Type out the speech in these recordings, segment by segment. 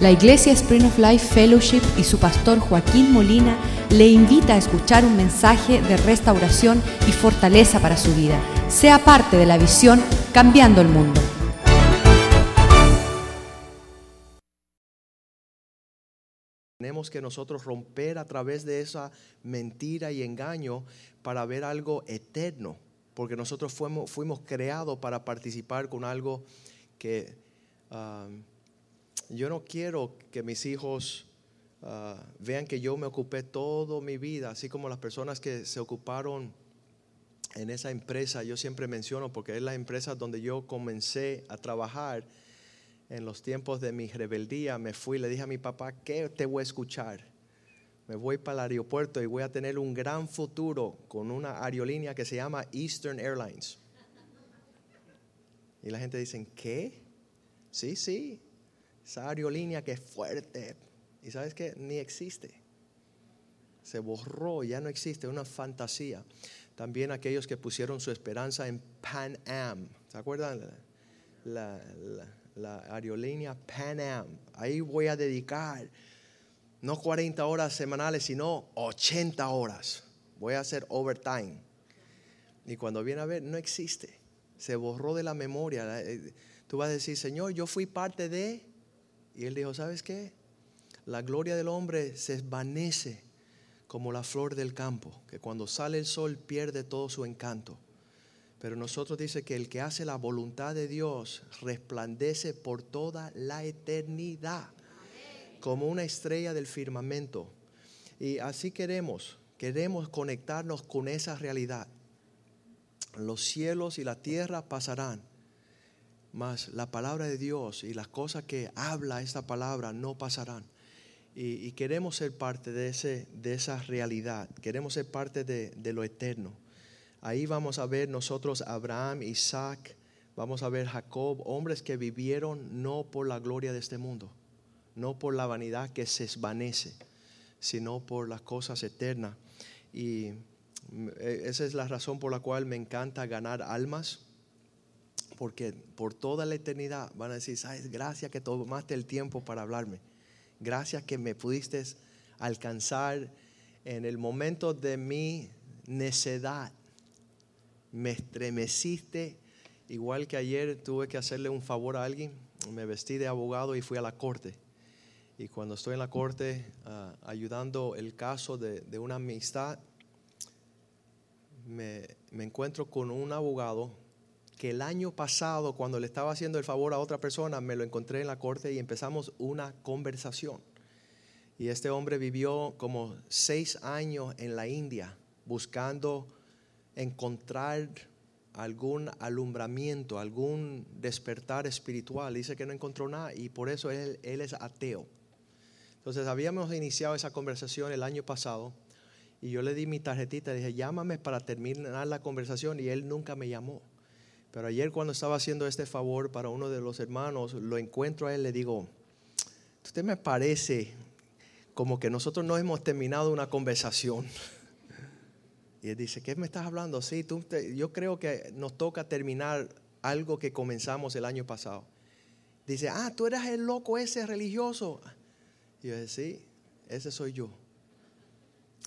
La Iglesia Spring of Life Fellowship y su pastor Joaquín Molina le invita a escuchar un mensaje de restauración y fortaleza para su vida. Sea parte de la visión Cambiando el Mundo. Tenemos que nosotros romper a través de esa mentira y engaño para ver algo eterno, porque nosotros fuimos, fuimos creados para participar con algo que ah, yo no quiero que mis hijos ah, vean que yo me ocupé toda mi vida, así como las personas que se ocuparon en esa empresa, yo siempre menciono, porque es la empresa donde yo comencé a trabajar en los tiempos de mi rebeldía, me fui, le dije a mi papá, ¿qué te voy a escuchar? Me voy para el aeropuerto y voy a tener un gran futuro con una aerolínea que se llama Eastern Airlines. Y la gente dice, ¿qué? Sí, sí, esa aerolínea que es fuerte. Y sabes que ni existe. Se borró, ya no existe, una fantasía. También aquellos que pusieron su esperanza en Pan Am. ¿Se acuerdan? La, la aerolínea Pan Am. Ahí voy a dedicar no 40 horas semanales, sino 80 horas. Voy a hacer overtime. Y cuando viene a ver, no existe. Se borró de la memoria. Eh, tú vas a decir, Señor, yo fui parte de... Y él dijo, ¿sabes qué? La gloria del hombre se desvanece como la flor del campo, que cuando sale el sol pierde todo su encanto. Pero nosotros dice que el que hace la voluntad de Dios resplandece por toda la eternidad, como una estrella del firmamento. Y así queremos, queremos conectarnos con esa realidad. Los cielos y la tierra pasarán, mas la palabra de Dios y las cosas que habla esta palabra no pasarán. Y, queremos ser parte de, ese, de esa realidad, queremos ser parte de, de lo eterno. Ahí vamos a ver nosotros Abraham, Isaac, vamos a ver Jacob, hombres que vivieron no por la gloria de este mundo, no por la vanidad que se esvanece, sino por las cosas eternas. Y eh, esa es la razón por la cual me encanta ganar almas, porque por toda la eternidad van a decir, ¿sabes? Gracias que tomaste el tiempo para hablarme. Gracias que me pudiste alcanzar en el momento de mi necedad me estremeciste, igual que ayer tuve que hacerle un favor a alguien, me vestí de abogado y fui a la corte. Y cuando estoy en la corte ah, ayudando el caso de, una amistad, me, me encuentro con un abogado que el año pasado, cuando le estaba haciendo el favor a otra persona, me lo encontré en la corte y empezamos una conversación. Y este hombre vivió como seis años en la India buscando encontrar algún alumbramiento, algún despertar espiritual. Dice que no encontró nada y por eso él, es ateo. Entonces habíamos iniciado esa conversación el año pasado y yo le di mi tarjetita dije, llámame para terminar la conversación y él nunca me llamó. Pero ayer cuando estaba haciendo este favor para uno de los hermanos, lo encuentro a él, le digo, usted me parece como que nosotros no hemos terminado una conversación. Y él dice, ¿qué me estás hablando? Sí, tú, yo creo que nos toca terminar algo que comenzamos el año pasado. Dice, ah, tú eras el loco ese religioso. Y yo dije, sí, ese soy yo.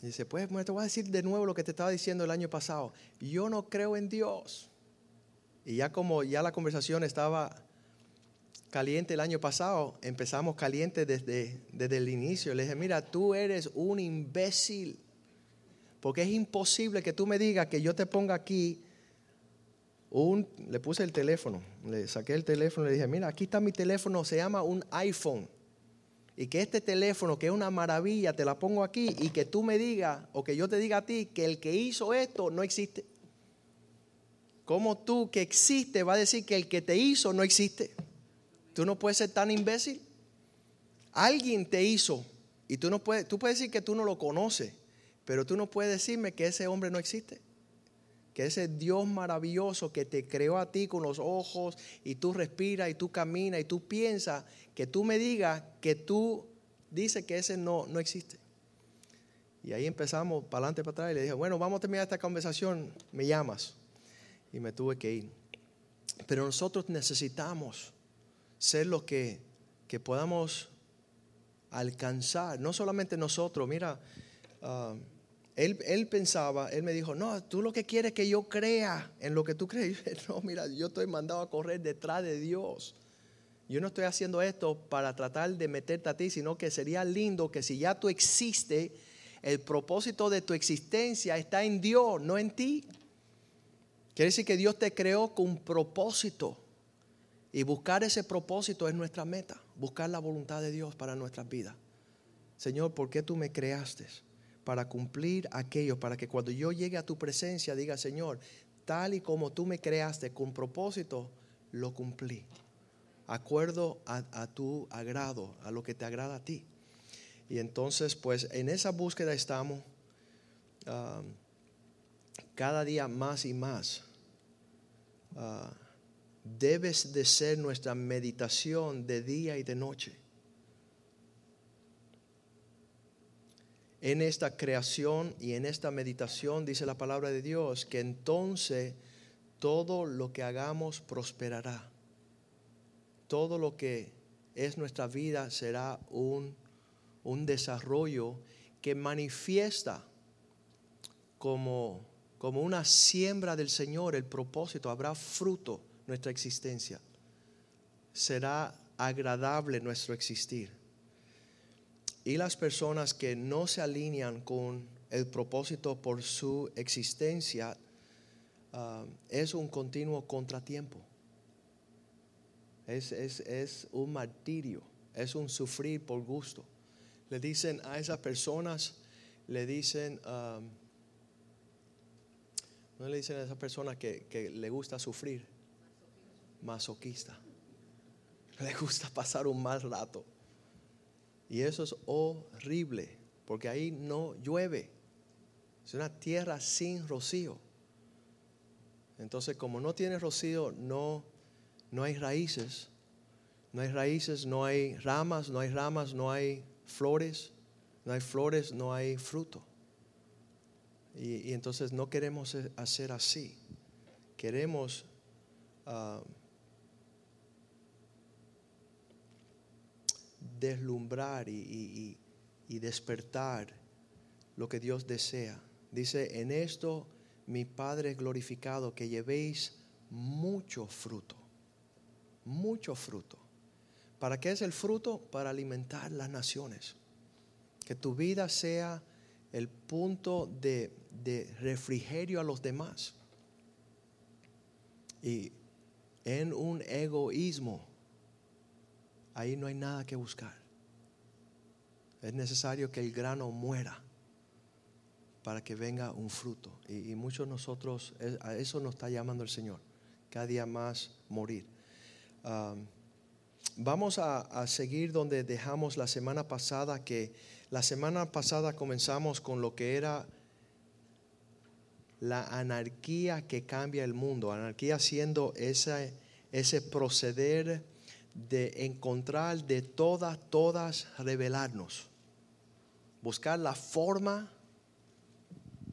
dice, pues te voy a decir de nuevo lo que te estaba diciendo el año pasado. Yo no creo en Dios. Y ya como ya la conversación estaba caliente el año pasado, empezamos caliente desde, desde el inicio. Le dije, mira, tú eres un imbécil. Porque es imposible que tú me digas que yo te ponga aquí un, le puse el teléfono, le saqué el teléfono le dije, mira, aquí está mi teléfono, se llama un iPhone. Y que este teléfono, que es una maravilla, te la pongo aquí y que tú me digas, o que yo te diga a ti, que el que hizo esto no existe. ¿Cómo tú que existe va a decir que el que te hizo no existe? Tú no puedes ser tan imbécil. Alguien te hizo y tú no puedes, tú puedes decir que tú no lo conoces, pero tú no puedes decirme que ese hombre no existe. Que ese Dios maravilloso que te creó a ti con los ojos y tú respiras y tú caminas y tú piensas, que tú me digas que tú dices que ese no, no existe. Y ahí empezamos para adelante, para atrás y le dije, bueno, vamos a terminar esta conversación, me llamas. Y me tuve que ir. Pero nosotros necesitamos ser los que, que podamos alcanzar, no solamente nosotros, mira, ah, él, él, pensaba, él me dijo, no, tú lo que quieres es que yo crea en lo que tú crees. No, mira, yo estoy mandado a correr detrás de Dios. Yo no estoy haciendo esto para tratar de meterte a ti, sino que sería lindo que si ya tú existes, el propósito de tu existencia está en Dios, no en ti. Quiere decir que Dios te creó con propósito. Y buscar ese propósito es nuestra meta, buscar la voluntad de Dios para nuestras vidas. Señor, ¿por qué tú me creaste? Para cumplir aquello, para que cuando yo llegue a tu presencia diga, Señor, tal y como tú me creaste con propósito, lo cumplí. Acuerdo a, tu agrado, a lo que te agrada a ti. Y entonces, pues en esa búsqueda estamos ah, cada día más y más. Uh, debes de ser nuestra meditación de día y de noche. En esta creación y en esta meditación dice la palabra de Dios que entonces todo lo que hagamos prosperará. Todo lo que es nuestra vida será un, un desarrollo que manifiesta como, como una siembra del Señor el propósito, habrá fruto nuestra existencia. Será agradable nuestro existir. Y las personas que no se alinean con el propósito por su existencia ah, es un continuo contratiempo. Es, es, un martirio, es un sufrir por gusto. Le dicen a esas personas, le dicen, ah, no le dicen a esas personas que, que le gusta sufrir, masoquista. Le gusta pasar un mal rato. Y eso es horrible, porque ahí no llueve. Es una tierra sin rocío. Entonces, como no tiene rocío, no, no hay raíces. No hay raíces, no hay ramas, no hay ramas, no hay flores. No hay flores, no hay fruto. Y, entonces no queremos hacer así. Queremos ah, deslumbrar y, despertar lo que Dios desea. Dice, en esto mi Padre glorificado, que llevéis mucho fruto, mucho fruto. ¿Para qué es el fruto? Para alimentar las naciones. Que tu vida sea el punto de, de refrigerio a los demás. Y en un egoísmo ahí no hay nada que buscar. Es necesario que el grano muera para que venga un fruto. Y, muchos de nosotros, a eso nos está llamando el Señor, cada día más morir. vamos a, a, seguir donde dejamos la semana pasada, que la semana pasada comenzamos con lo que era la anarquía que cambia el mundo, anarquía siendo ese, ese proceder de encontrar de todas, todas revelarnos. Buscar la forma.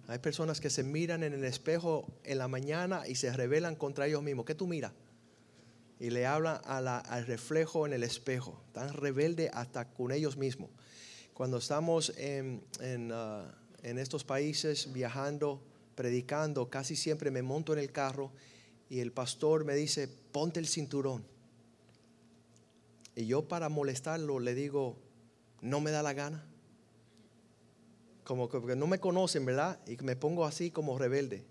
Hay personas que se miran en el espejo en la mañana y se revelan contra ellos mismos. ¿Qué tú miras? Y le hablan al reflejo en el espejo. Tan rebelde hasta con ellos mismos. Cuando estamos en, en, uh, en estos países viajando, predicando, casi siempre me monto en el carro y el pastor me dice, ponte el cinturón y yo para molestarlo le digo, no me da la gana. Como que no me conocen, ¿verdad? Y me pongo así como rebelde.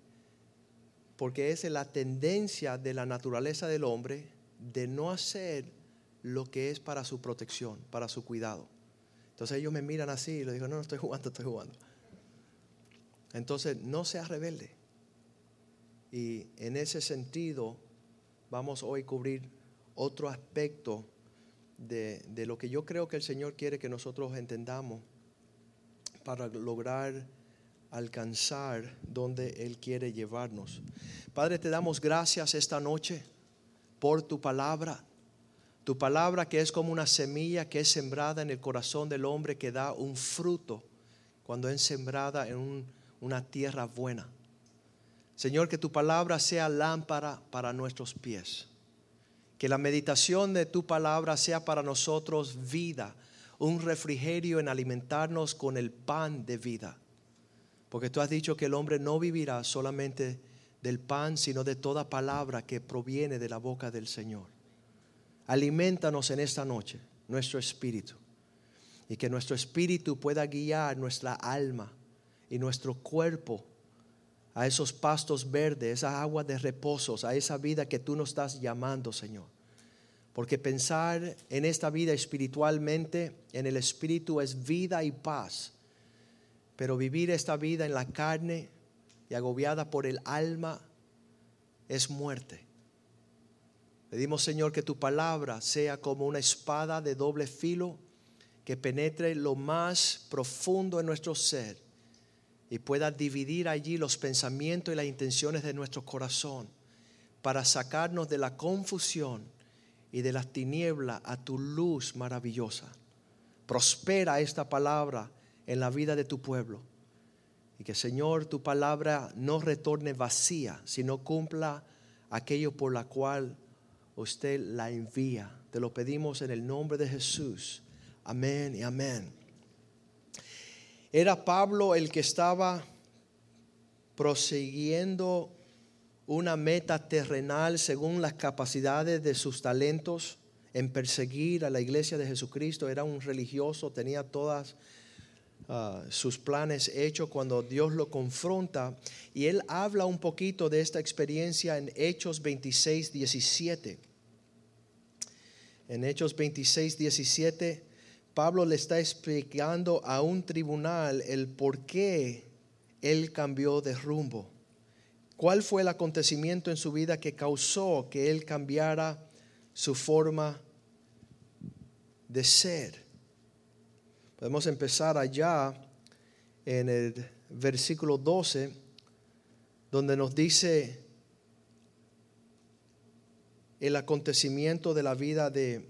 Porque es la tendencia de la naturaleza del hombre de no hacer lo que es para su protección, para su cuidado. Entonces ellos me miran así y le digo, no, no estoy jugando, estoy jugando. Entonces, no seas rebelde. Y en ese sentido, vamos hoy a cubrir otro aspecto de, lo que yo creo que el Señor quiere que nosotros entendamos para lograr alcanzar donde Él quiere llevarnos. Padre, te damos gracias esta noche por tu palabra. Tu palabra que es como una semilla que es sembrada en el corazón del hombre que da un fruto cuando es sembrada en una tierra buena. Señor, que tu palabra sea lámpara para nuestros pies que la meditación de tu palabra sea para nosotros vida, un refrigerio en alimentarnos con el pan de vida. Porque tú has dicho que el hombre no vivirá solamente del pan, sino de toda palabra que proviene de la boca del Señor. Alimentanos en esta noche nuestro espíritu y que nuestro espíritu pueda guiar nuestra alma y nuestro cuerpo a esos pastos verdes, esas aguas de reposos, a esa vida que tú nos estás llamando, Señor. Porque pensar en esta vida espiritualmente, en el espíritu, es vida y paz. Pero vivir esta vida en la carne y agobiada por el alma es muerte. Pedimos, Señor, que tu palabra sea como una espada de doble filo que penetre lo más profundo en nuestro ser y pueda dividir allí los pensamientos y las intenciones de nuestro corazón para sacarnos de la confusión y de las tinieblas a tu luz maravillosa. Prospera esta palabra en la vida de tu pueblo. Y que Señor, tu palabra no retorne vacía, sino cumpla aquello por la cual usted la envía. Te lo pedimos en el nombre de Jesús. Amén y amén. Era Pablo el que estaba prosiguiendo una meta terrenal según las capacidades de sus talentos en perseguir a la iglesia de Jesucristo. Era un religioso, tenía todas ah, sus planes hechos cuando Dios lo confronta. Y él habla un poquito de esta experiencia en Hechos 26, 17. En Hechos 26, 17, Pablo le está explicando a un tribunal el por qué él cambió de rumbo. ¿Cuál fue el acontecimiento en su vida que causó que él cambiara su forma de ser? Podemos empezar allá en el versículo 12, donde nos dice el acontecimiento de la vida de,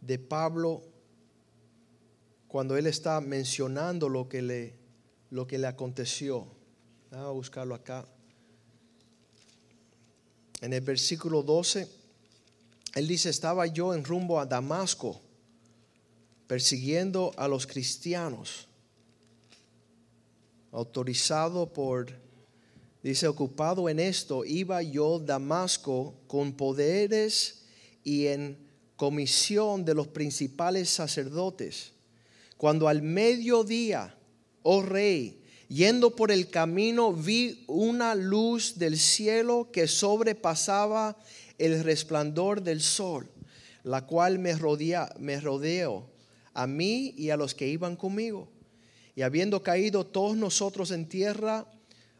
de Pablo cuando él está mencionando lo que le, lo que le aconteció. Vamos a buscarlo acá en el versículo 12, él dice, estaba yo en rumbo a Damasco, persiguiendo a los cristianos, autorizado por, dice, ocupado en esto, iba yo Damasco con poderes y en comisión de los principales sacerdotes, cuando al mediodía, oh rey, Yendo por el camino vi una luz del cielo que sobrepasaba el resplandor del sol, la cual me, rodeó a mí y a los que iban conmigo. Y habiendo caído todos nosotros en tierra,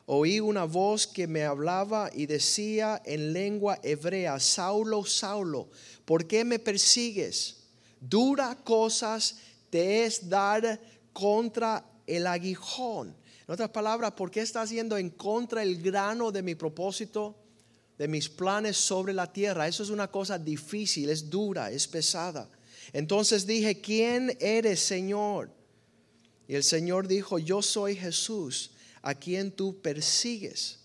oí una voz que me hablaba y decía en lengua hebrea, Saulo, Saulo, ¿por qué me persigues? Dura cosas te es dar contra el aguijón. En otras palabras, ¿por qué estás yendo en contra el grano de mi propósito, de mis planes sobre la tierra? Eso es una cosa difícil, es dura, es pesada. Entonces dije, ¿quién eres, Señor? Y el Señor dijo, yo soy Jesús, a quien tú persigues.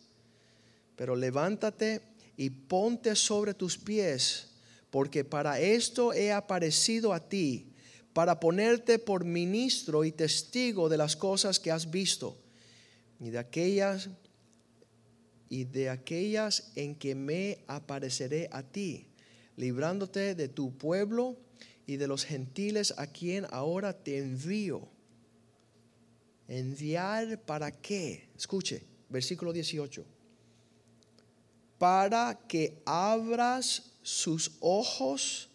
Pero levántate y ponte sobre tus pies, porque para esto he aparecido a ti, para ponerte por ministro y testigo de las cosas que has visto y de aquellas y de aquellas en que me apareceré a ti, librándote de tu pueblo y de los gentiles a quien ahora te envío. Enviar para qué? Escuche, versículo 18. Para que abras sus ojos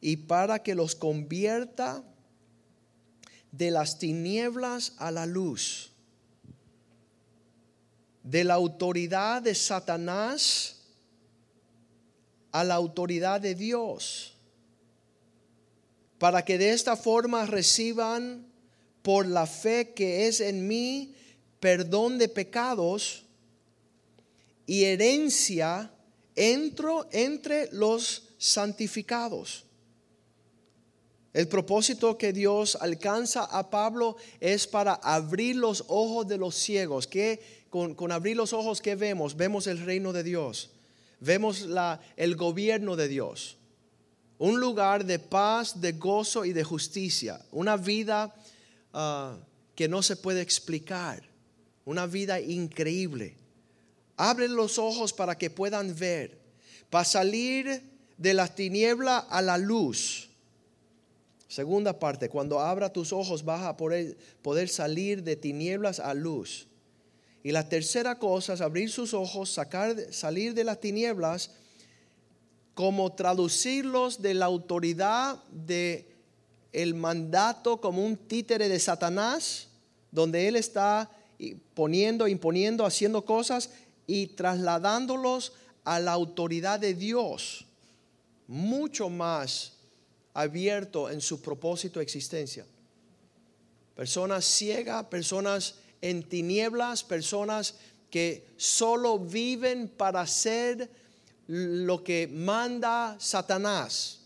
y para que los convierta de las tinieblas a la luz de la autoridad de Satanás a la autoridad de Dios, para que de esta forma reciban por la fe que es en mí perdón de pecados y herencia entro entre los santificados. El propósito que Dios alcanza a Pablo es para abrir los ojos de los ciegos, que con, abrir los ojos, ¿qué vemos? Vemos el reino de Dios, vemos la, el gobierno de Dios. un lugar de paz, de gozo y de justicia, una vida ah, que no se puede explicar, una vida increíble. Abre los ojos para que puedan ver, para salir de las tinieblas a la luz. Segunda parte, cuando abra tus ojos vas a poder, poder salir de tinieblas a luz. Y la tercera cosa es abrir sus ojos, sacar, salir de las tinieblas como traducirlos de la autoridad de el mandato como un títere de Satanás, donde él está poniendo, imponiendo, haciendo cosas y trasladándolos a la autoridad de Dios, mucho más abierto en su propósito de existencia. Personas ciegas, personas en tinieblas, personas que solo viven para ser lo que manda Satanás.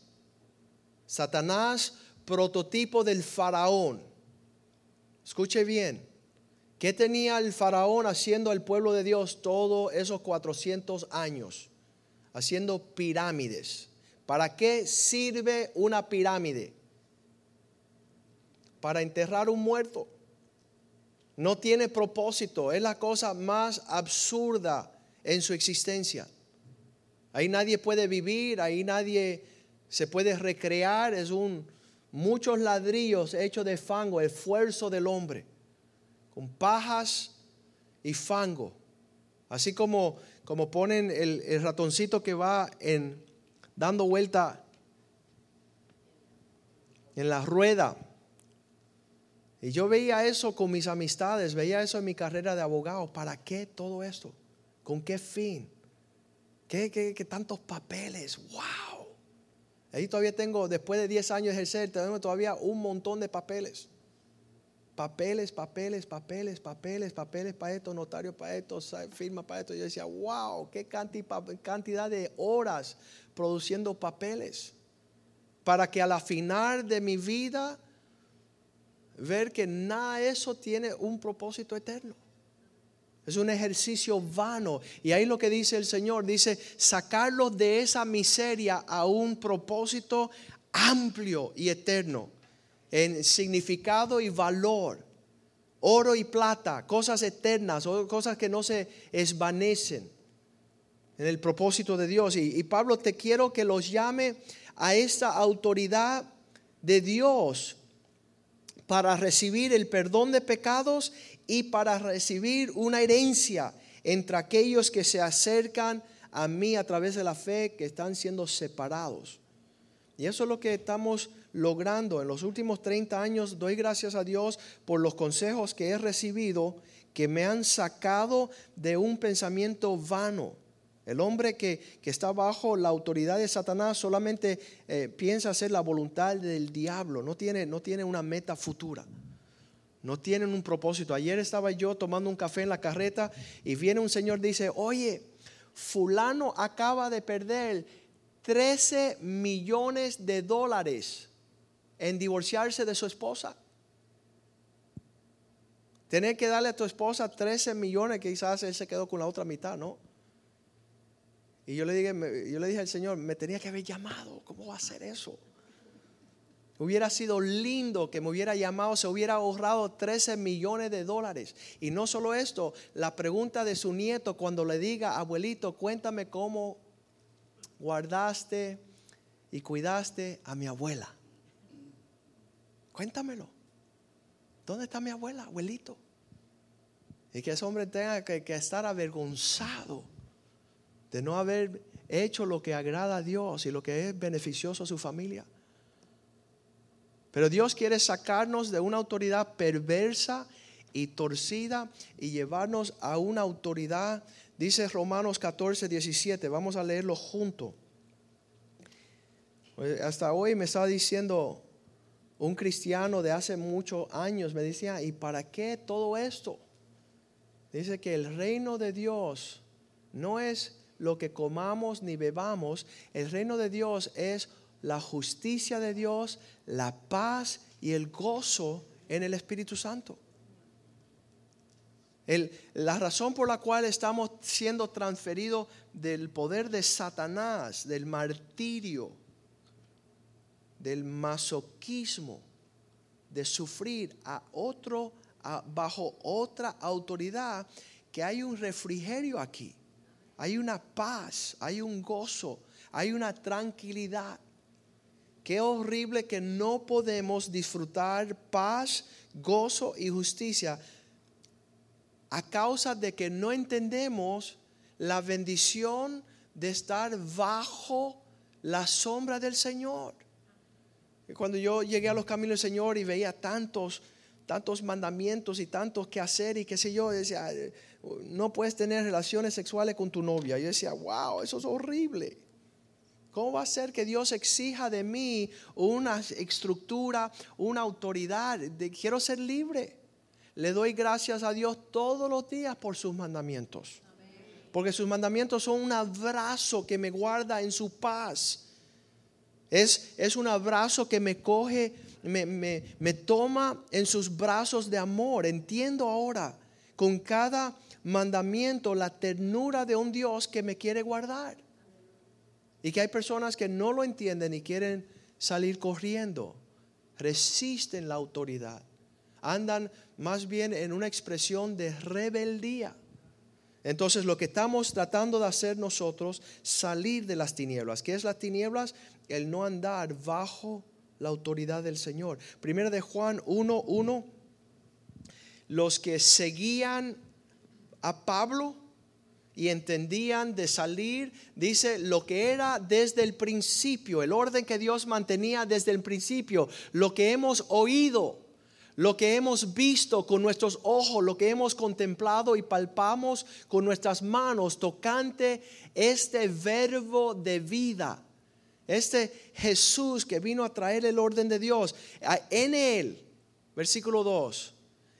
Satanás, prototipo del faraón. Escuche bien, ¿qué tenía el faraón haciendo al pueblo de Dios todos esos 400 años? Haciendo pirámides. ¿Para qué sirve una pirámide? Para enterrar un muerto. No tiene propósito, es la cosa más absurda en su existencia. Ahí nadie puede vivir, ahí nadie se puede recrear, es un muchos ladrillos hechos de fango, esfuerzo del hombre, con pajas y fango. Así como, como ponen el, el ratoncito que va en, dando vuelta en la rueda. Y yo veía eso con mis amistades, veía eso en mi carrera de abogado. ¿Para qué todo esto? ¿Con qué fin? ¿Qué, tantos papeles? ¡Wow! Ahí todavía tengo, después de 10 años de ejercer, tenemos todavía un montón de papeles. Papeles, papeles, papeles, papeles, papeles para esto, notario para esto, firma para esto. Yo decía, wow, qué cantidad de horas produciendo papeles. Para que a la final de mi vida, ver que nada eso tiene un propósito eterno. Es un ejercicio vano. Y ahí lo que dice el Señor, dice, sacarlos de esa miseria a un propósito amplio y eterno, en significado y valor. Oro y plata, cosas eternas, cosas que no se esvanecen en el propósito de Dios. Y, Pablo, te quiero que los llame a esta autoridad de Dios para recibir el perdón de pecados y para recibir una herencia entre aquellos que se acercan a mí a través de la fe, que están siendo separados. Y eso es lo que estamos logrando. En los últimos 30 años doy gracias a Dios por los consejos que he recibido que me han sacado de un pensamiento vano. El hombre que, está bajo la autoridad de Satanás solamente eh, piensa hacer la voluntad del diablo, no tiene, no tiene una meta futura no tienen un propósito. Ayer estaba yo tomando un café en la carreta y viene un señor y dice, oye, fulano acaba de perder 13 millones de dólares en divorciarse de su esposa. Tener que darle a tu esposa 13 millones, quizás él se quedó con la otra mitad, ¿no? Y yo le dije, yo le dije al Señor, me tenía que haber llamado, ¿cómo va a hacer eso? Hubiera sido lindo que me hubiera llamado, se hubiera ahorrado 13 millones de dólares. Y no solo esto, la pregunta de su nieto cuando le diga, abuelito, cuéntame cómo guardaste y cuidaste a mi abuela. Cuéntamelo. ¿Dónde está mi abuela, abuelito? Y que ese hombre tenga que, que estar avergonzado de no haber hecho lo que agrada a Dios y lo que es beneficioso a su familia. Pero Dios quiere sacarnos de una autoridad perversa y torcida y llevarnos a una autoridad, dice Romanos 14, 17, vamos a leerlo junto. Pues, hasta hoy me estaba diciendo un cristiano de hace muchos años, me decía, ¿y para qué todo esto? Dice que el reino de Dios no es lo que comamos ni bebamos, el reino de Dios es la justicia de Dios, la paz y el gozo en el Espíritu Santo. la razón por la cual estamos siendo transferidos del poder de Satanás, del martirio, del masoquismo, de sufrir a otro bajo otra autoridad, que hay un refrigerio aquí, hay una paz, hay un gozo, hay una tranquilidad. Qué horrible que no podemos disfrutar paz, gozo y justicia a causa de que no entendemos la bendición de estar bajo la sombra del Señor. Cuando yo llegué a los caminos del Señor y veía tantos, tantos mandamientos y tantos que hacer y qué sé yo, decía, no puedes tener relaciones sexuales con tu novia. Yo decía, wow, eso es horrible. ¿Cómo va a ser que Dios exija de mí una estructura, una autoridad? Quiero ser libre. Le doy gracias a Dios todos los días por sus mandamientos. Porque sus mandamientos son un abrazo que me guarda en su paz. Es, es un abrazo que me coge, me, me, me toma en sus brazos de amor. Entiendo ahora con cada mandamiento la ternura de un Dios que me quiere guardar. Y que hay personas que no lo entienden y quieren salir corriendo. Resisten la autoridad. Andan más bien en una expresión de rebeldía. Entonces lo que estamos tratando de hacer nosotros, salir de las tinieblas. ¿Qué es las tinieblas? El no andar bajo la autoridad del Señor. Primero de Juan 1.1, los que seguían a Pablo y entendían de salir, dice, lo que era desde el principio, el orden que Dios mantenía desde el principio, lo que hemos oído, lo que hemos visto con nuestros ojos, lo que hemos contemplado y palpamos con nuestras manos, tocante este verbo de vida, este Jesús que vino a traer el orden de Dios, en él, versículo 2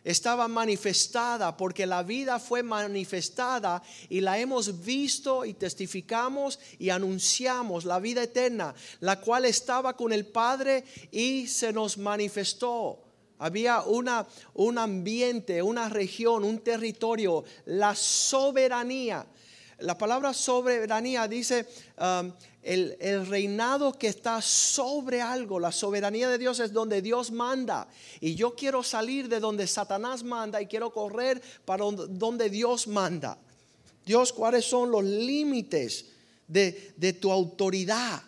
estaba manifestada porque la vida fue manifestada y la hemos visto y testificamos y anunciamos la vida eterna, la cual estaba con el Padre y se nos manifestó. Había una, un ambiente, una región, un territorio, la soberanía. La palabra soberanía dice um, el, reinado que está sobre algo, la soberanía de Dios es donde Dios manda. Y yo quiero salir de donde Satanás manda y quiero correr para donde Dios manda. Dios, ¿cuáles son los límites de, de tu autoridad?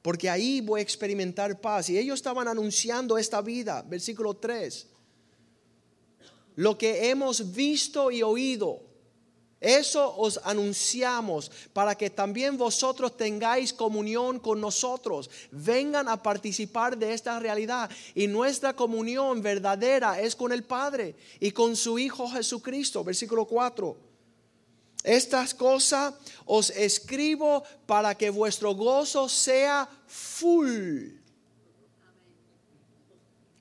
Porque ahí voy a experimentar paz. Y ellos estaban anunciando esta vida, versículo 3. Lo que hemos visto y oído eso os anunciamos para que también vosotros tengáis comunión con nosotros. Vengan a participar de esta realidad. Y nuestra comunión verdadera es con el Padre y con su Hijo Jesucristo. Versículo 4. Estas cosas os escribo para que vuestro gozo sea full.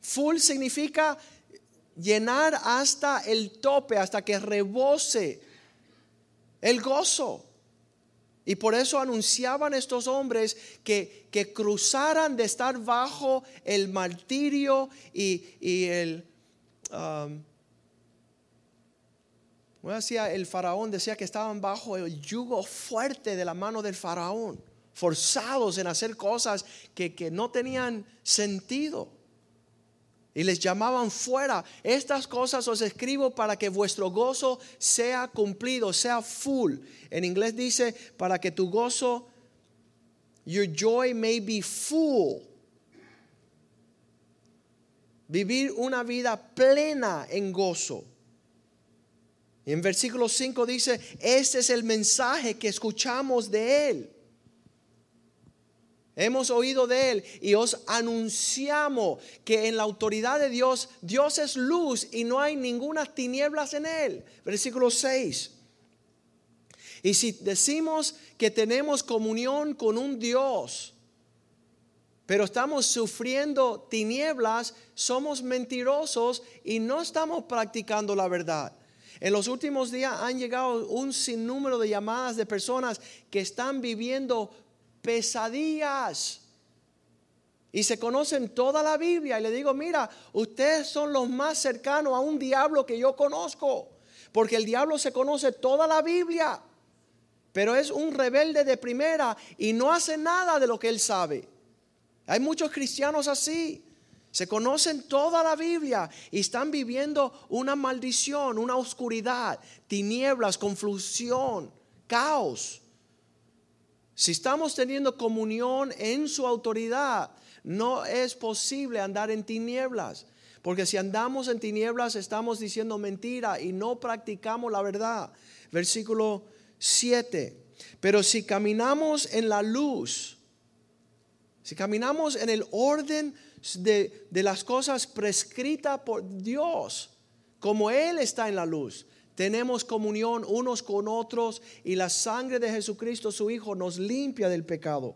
Full significa llenar hasta el tope, hasta que rebose el gozo. Y por eso anunciaban estos hombres que, que cruzaran de estar bajo el martirio y, el... Um, decía, el faraón decía que estaban bajo el yugo fuerte de la mano del faraón, forzados en hacer cosas que, que no tenían sentido y les llamaban fuera. Estas cosas os escribo para que vuestro gozo sea cumplido, sea full. En inglés dice, para que tu gozo, your joy may be full. Vivir una vida plena en gozo. Y en versículo 5 dice, este es el mensaje que escuchamos de Él Hemos oído de Él y os anunciamos que en la autoridad de Dios, Dios es luz y no hay ninguna tinieblas en Él. Versículo 6. Y si decimos que tenemos comunión con un Dios, pero estamos sufriendo tinieblas, somos mentirosos y no estamos practicando la verdad. En los últimos días han llegado un sinnúmero de llamadas de personas que están viviendo pesadillas. Y se conocen toda la Biblia. Y le digo, mira, ustedes son los más cercanos a un diablo que yo conozco. Porque el diablo se conoce toda la Biblia. Pero es un rebelde de primera y no hace nada de lo que él sabe. Hay muchos cristianos así. Se conocen toda la Biblia y están viviendo una maldición, una oscuridad, tinieblas, confusión, caos. Si estamos teniendo comunión en su autoridad, no es posible andar en tinieblas. Porque si andamos en tinieblas estamos diciendo mentira y no practicamos la verdad. Versículo 7. Pero si caminamos en la luz, si caminamos en el orden de, de las cosas prescritas por Dios, como Él está en la luz, tenemos comunión unos con otros y la sangre de Jesucristo, su Hijo, nos limpia del pecado.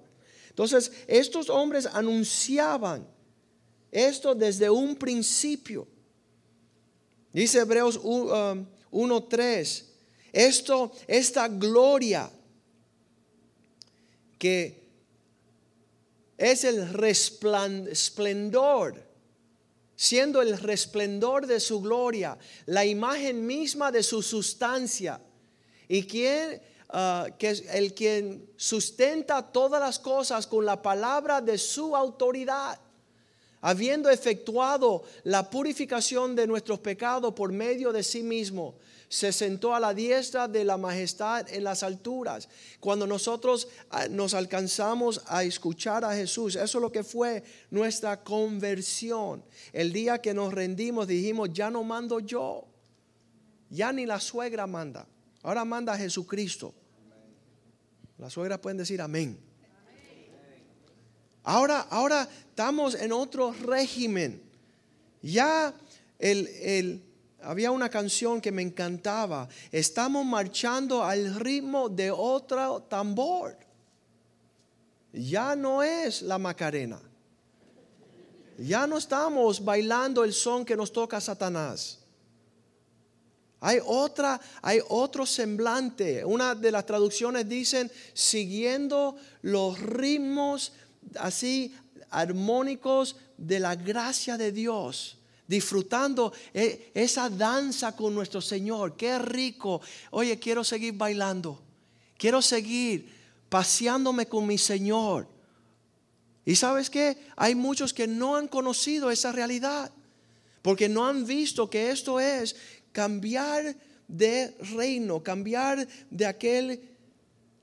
Entonces, estos hombres anunciaban esto desde un principio. Dice Hebreos 1.3. Um, esto, esta gloria que es el resplendor, siendo el resplendor de su gloria, la imagen misma de su sustancia. Y quien, uh, que el quien sustenta todas las cosas con la palabra de su autoridad habiendo efectuado la purificación de nuestros pecados por medio de sí mismo, se sentó a la diestra de la majestad en las alturas. Cuando nosotros ah, nos alcanzamos a escuchar a Jesús, eso es lo que fue nuestra conversión. El día que nos rendimos dijimos, ya no mando yo, ya ni la suegra manda, ahora manda Jesucristo. Las suegras pueden decir amén. Ahora, ahora estamos en otro régimen. Ya el, había una canción que me encantaba. Estamos marchando al ritmo de otro tambor. Ya no es la Macarena. Ya no estamos bailando el son que nos toca Satanás. Hay otra, hay otro semblante. Una de las traducciones dicen siguiendo los ritmos así armónicos de la gracia de Dios, disfrutando e, esa danza con nuestro Señor. Qué rico. Oye, quiero seguir bailando. Quiero seguir paseándome con mi Señor. Y sabes qué? Hay muchos que no han conocido esa realidad. Porque no han visto que esto es cambiar de reino, cambiar de aquel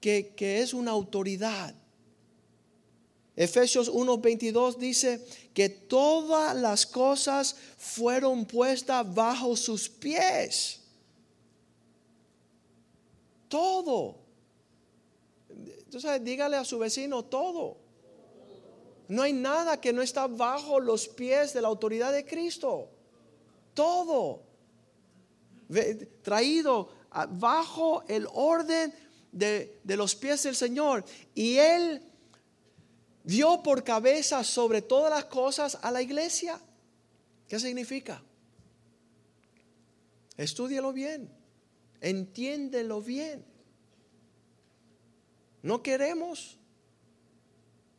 que, que es una autoridad Efesios 1:22 dice que todas las cosas fueron puestas bajo sus pies. Todo. Entonces dígale a su vecino todo. No hay nada que no está bajo los pies de la autoridad de Cristo. Todo. Traído bajo el orden de, de los pies del Señor. Y Él dio por cabeza sobre todas las cosas a la iglesia. ¿Qué significa? Estúdielo bien, entiéndelo bien. No queremos,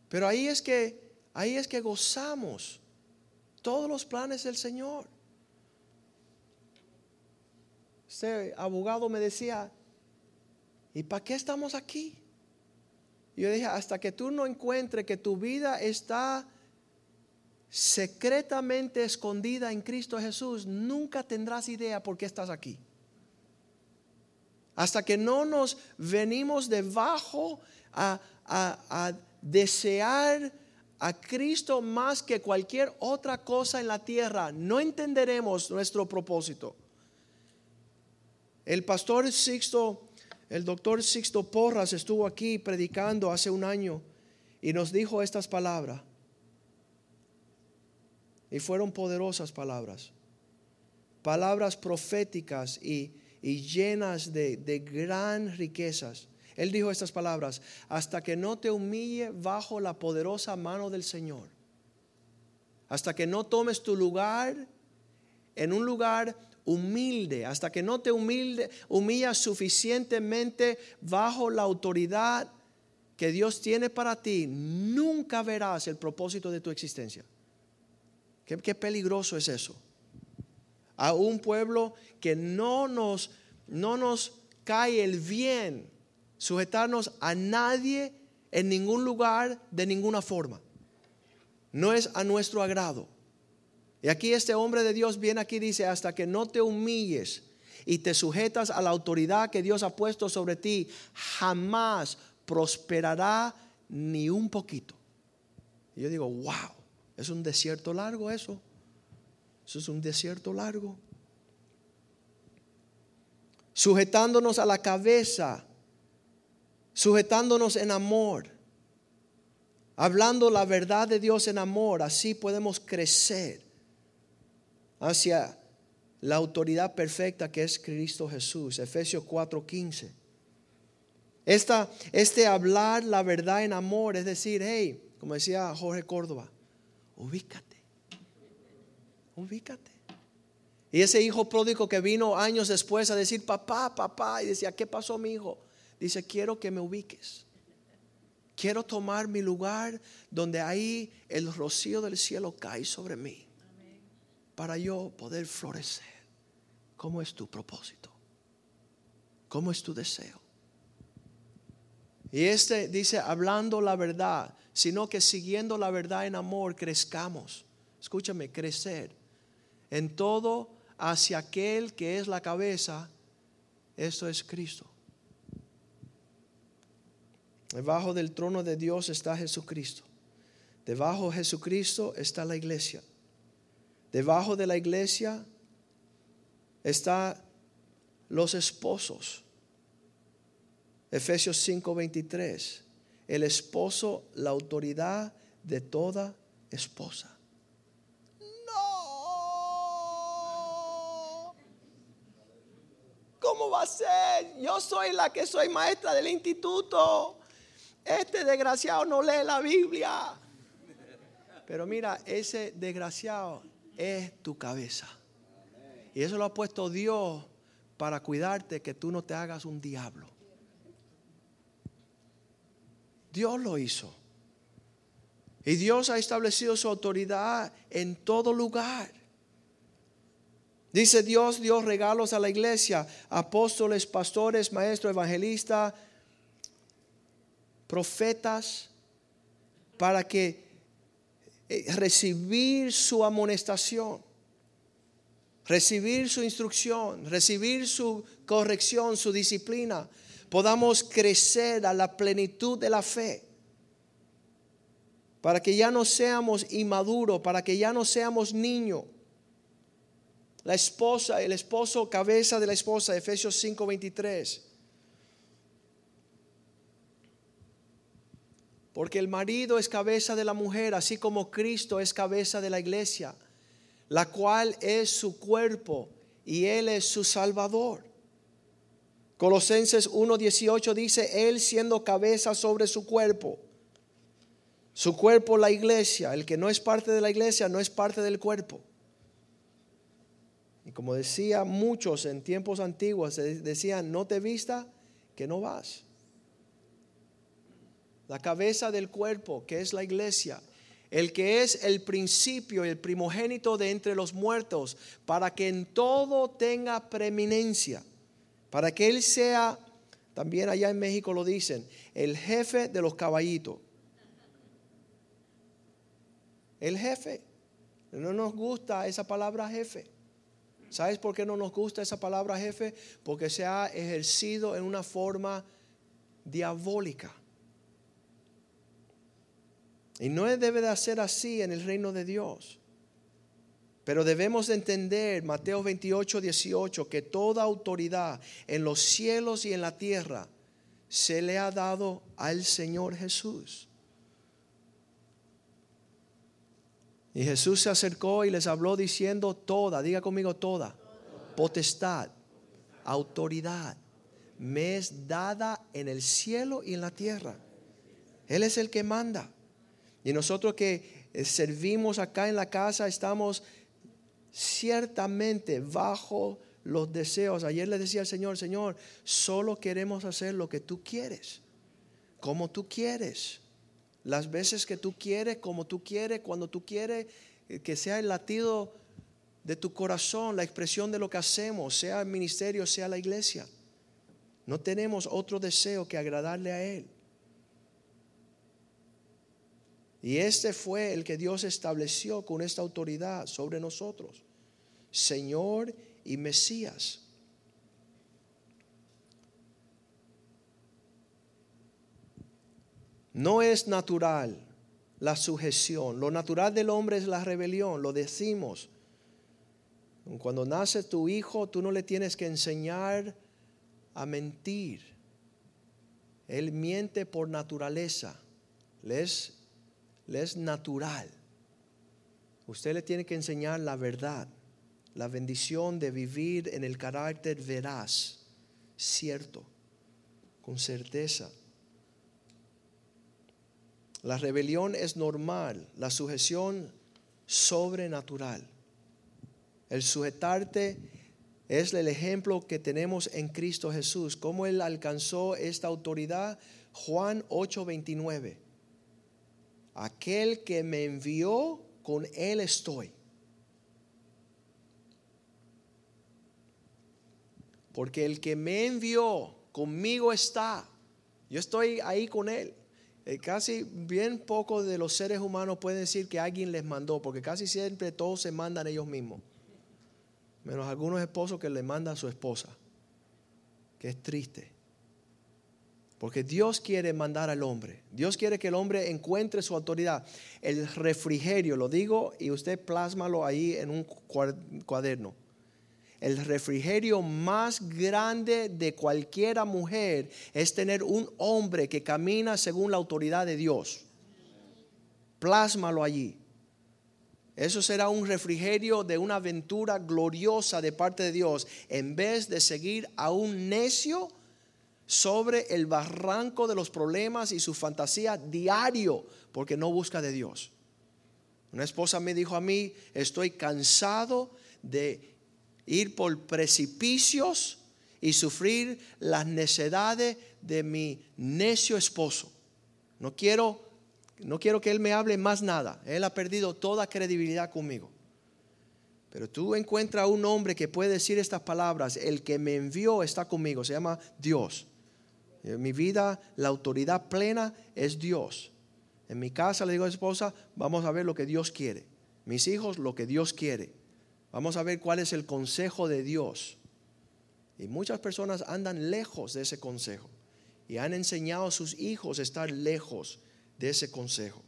pero ahí es que ahí es que gozamos todos los planes del Señor. Este abogado me decía, ¿y para qué estamos aquí? Yo dije, hasta que tú no encuentres que tu vida está secretamente escondida en Cristo Jesús, nunca tendrás idea por qué estás aquí. Hasta que no nos venimos debajo a, a desear a Cristo más que cualquier otra cosa en la tierra, no entenderemos nuestro propósito. El pastor Sixto el doctor Sixto Porras estuvo aquí predicando hace un año y nos dijo estas palabras. Y fueron poderosas palabras. Palabras proféticas y, llenas de, de gran riquezas. Él dijo estas palabras, hasta que no te humille bajo la poderosa mano del Señor. Hasta que no tomes tu lugar en un lugar humilde, hasta que no te humilde, humillas suficientemente bajo la autoridad que Dios tiene para ti, nunca verás el propósito de tu existencia. Qué, qué peligroso es eso. A un pueblo que no nos, no nos cae el bien sujetarnos a nadie en ningún lugar de ninguna forma. no es a nuestro agrado. Y aquí este hombre de Dios viene aquí y dice, hasta que no te humilles y te sujetas a la autoridad que Dios ha puesto sobre ti, jamás prosperará ni un poquito. Y yo digo, wow, es un desierto largo eso. Eso es un desierto largo. Sujetándonos a la cabeza, sujetándonos en amor, hablando la verdad de Dios en amor, así podemos crecer hacia la autoridad perfecta que es Cristo Jesús. Efesios 4:15. Esta, este hablar la verdad en amor, es decir, hey, como decía Jorge Córdoba, ubícate, ubícate. Y ese hijo pródigo que vino años después a decir, papá, papá, y decía, ¿qué pasó mi hijo? Dice, quiero que me ubiques. Quiero tomar mi lugar donde ahí el rocío del cielo cae sobre mí. Para yo poder florecer. ¿Cómo es tu propósito? ¿Cómo es tu deseo? Y este dice, hablando la verdad, sino que siguiendo la verdad en amor, crezcamos. Escúchame, crecer. En todo hacia aquel que es la cabeza, esto es Cristo. Debajo del trono de Dios está Jesucristo. Debajo de Jesucristo está la iglesia. Debajo de la iglesia está los esposos. Efesios 5:23. El esposo, la autoridad de toda esposa. No. ¿Cómo va a ser? Yo soy la que soy maestra del instituto. Este desgraciado no lee la Biblia. Pero mira, ese desgraciado es tu cabeza. Y eso lo ha puesto Dios para cuidarte que tú no te hagas un diablo. Dios lo hizo. Y Dios ha establecido su autoridad en todo lugar. Dice Dios dio regalos a la iglesia, apóstoles, pastores, maestros, evangelistas, profetas para que recibir su amonestación, recibir su instrucción, recibir su corrección, su disciplina, podamos crecer a la plenitud de la fe. Para que ya no seamos inmaduros, para que ya no seamos niños. La esposa, el esposo, cabeza de la esposa, Efesios 5:23. Porque el marido es cabeza de la mujer, así como Cristo es cabeza de la iglesia, la cual es su cuerpo y Él es su Salvador. Colosenses 1.18 dice, Él siendo cabeza sobre su cuerpo. Su cuerpo la iglesia. El que no es parte de la iglesia no es parte del cuerpo. Y como decía muchos en tiempos antiguos, decían, no te vista que no vas la cabeza del cuerpo, que es la iglesia, el que es el principio, el primogénito de entre los muertos, para que en todo tenga preeminencia, para que Él sea, también allá en México lo dicen, el jefe de los caballitos. El jefe. No nos gusta esa palabra jefe. ¿Sabes por qué no nos gusta esa palabra jefe? Porque se ha ejercido en una forma diabólica. Y no debe de ser así en el reino de Dios. Pero debemos de entender, Mateo 28, 18, que toda autoridad en los cielos y en la tierra se le ha dado al Señor Jesús. Y Jesús se acercó y les habló diciendo toda, diga conmigo toda, potestad, autoridad, me es dada en el cielo y en la tierra. Él es el que manda. Y nosotros que eh, servimos acá en la casa estamos ciertamente bajo los deseos. Ayer le decía al Señor, Señor, solo queremos hacer lo que tú quieres, como tú quieres, las veces que tú quieres, como tú quieres, cuando tú quieres, eh, que sea el latido de tu corazón, la expresión de lo que hacemos, sea el ministerio, sea la iglesia. No tenemos otro deseo que agradarle a Él. Y este fue el que Dios estableció con esta autoridad sobre nosotros, Señor y Mesías. No es natural la sujeción. Lo natural del hombre es la rebelión, lo decimos. Cuando nace tu hijo, tú no le tienes que enseñar a mentir. Él miente por naturaleza. Le es, le es natural. Usted le tiene que enseñar la verdad, la bendición de vivir en el carácter veraz, cierto, con certeza. La rebelión es normal, la sujeción sobrenatural. El sujetarte es el ejemplo que tenemos en Cristo Jesús. ¿Cómo Él alcanzó esta autoridad? Juan 8:29. Aquel que me envió, con Él estoy. Porque el que me envió, conmigo está. Yo estoy ahí con Él. Eh, casi bien poco de los seres humanos pueden decir que alguien les mandó, porque casi siempre todos se mandan ellos mismos. Menos algunos esposos que le mandan a su esposa, que es triste. Porque Dios quiere mandar al hombre. Dios quiere que el hombre encuentre su autoridad. El refrigerio, lo digo y usted plásmalo ahí en un cuaderno el refrigerio más grande de cualquiera mujer es tener un hombre que camina según la autoridad de Dios. Plásmalo allí. Eso será un refrigerio de una aventura gloriosa de parte de Dios, en vez de seguir a un necio sobre el barranco de los problemas y su fantasía diario, porque no busca de Dios. Una esposa me dijo a mí, estoy cansado de ir por precipicios y sufrir las necedades de mi necio esposo. No quiero, no quiero que él me hable más nada. Él ha perdido toda credibilidad conmigo. Pero tú encuentras un hombre que puede decir estas palabras, el que me envió está conmigo, se llama Dios. En mi vida la autoridad plena es Dios. En mi casa le digo a mi esposa, vamos a ver lo que Dios quiere. Mis hijos, lo que Dios quiere. Vamos a ver cuál es el consejo de Dios. Y muchas personas andan lejos de ese consejo y han enseñado a sus hijos a estar lejos de ese consejo.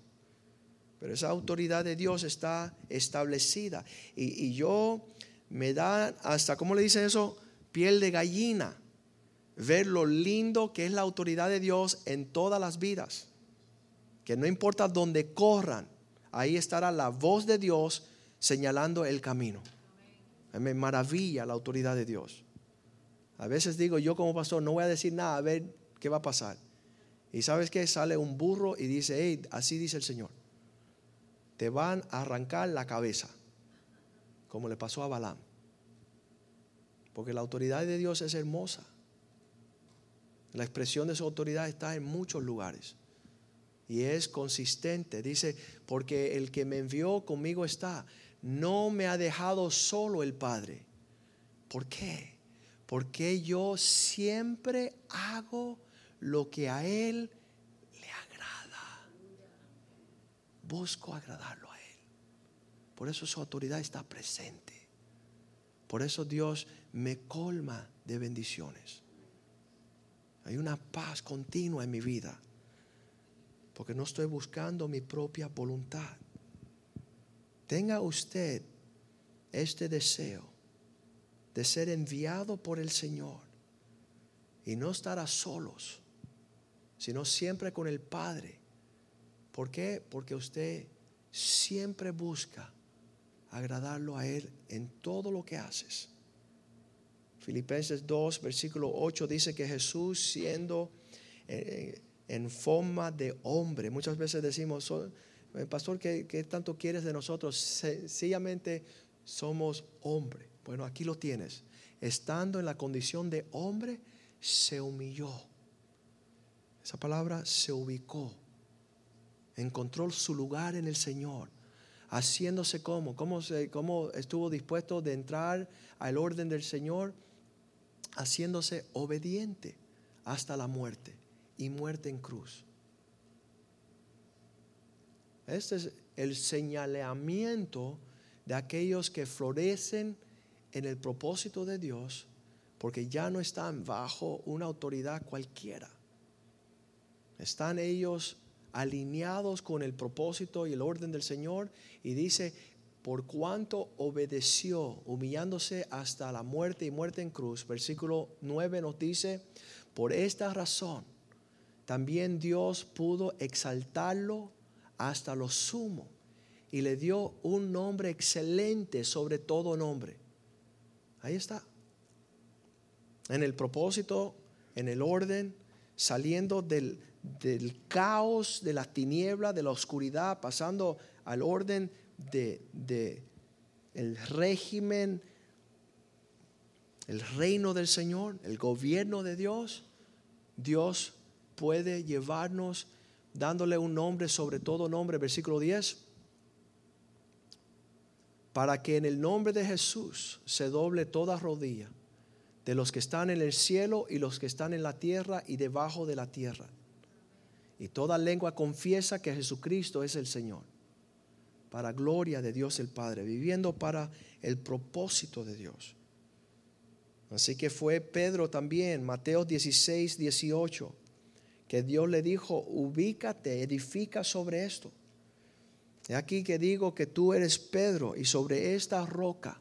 Pero esa autoridad de Dios está establecida. Y, yo me da hasta, ¿cómo le dice eso? Piel de gallina. Ver lo lindo que es la autoridad de Dios en todas las vidas. Que no importa dónde corran, ahí estará la voz de Dios señalando el camino. Me maravilla la autoridad de Dios. A veces digo, yo como pastor no voy a decir nada, a ver qué va a pasar. Y sabes que sale un burro y dice, hey, así dice el Señor. Te van a arrancar la cabeza, como le pasó a Balaam. Porque la autoridad de Dios es hermosa. La expresión de su autoridad está en muchos lugares. Y es consistente. Dice, porque el que me envió conmigo está no me ha dejado solo el Padre. ¿Por qué? Porque yo siempre hago lo que a Él le agrada. Busco agradarlo a Él. Por eso su autoridad está presente. Por eso Dios me colma de bendiciones. Hay una paz continua en mi vida. Porque no estoy buscando mi propia voluntad. Tenga usted este deseo de ser enviado por el Señor y no estar a solos, sino siempre con el Padre. ¿Por qué? Porque usted siempre busca agradarlo a Él en todo lo que haces. Filipenses 2, versículo 8 dice que Jesús siendo eh, en forma de hombre, muchas veces decimos, eh, pastor, ¿qué, tanto quieres de nosotros? Sencillamente somos hombre. Bueno, aquí lo tienes. Estando en la condición de hombre, se humilló. Esa palabra se ubicó. Encontró su lugar en el Señor. Haciéndose como, cómo, cómo estuvo dispuesto de entrar al orden del Señor, haciéndose obediente hasta la muerte y muerte en cruz. Este es el señalamiento de aquellos que florecen en el propósito de Dios porque ya no están bajo una autoridad cualquiera. Están ellos alineados con el propósito y el orden del Señor y dice, por cuanto obedeció, humillándose hasta la muerte y muerte en cruz, versículo 9 nos dice, por esta razón también Dios pudo exaltarlo hasta lo sumo y le dio un nombre excelente sobre todo nombre. Ahí está. En el propósito, en el orden, saliendo del, del caos, de las tinieblas, de la oscuridad, pasando al orden de, de el régimen, el reino del Señor, el gobierno de Dios, Dios puede llevarnos dándole un nombre sobre todo nombre, versículo 10, para que en el nombre de Jesús se doble toda rodilla de los que están en el cielo y los que están en la tierra y debajo de la tierra. Y toda lengua confiesa que Jesucristo es el Señor, para gloria de Dios el Padre, viviendo para el propósito de Dios. Así que fue Pedro también, Mateo 16, 18 que Dios le dijo, ubícate, edifica sobre esto. He aquí que digo que tú eres Pedro y sobre esta roca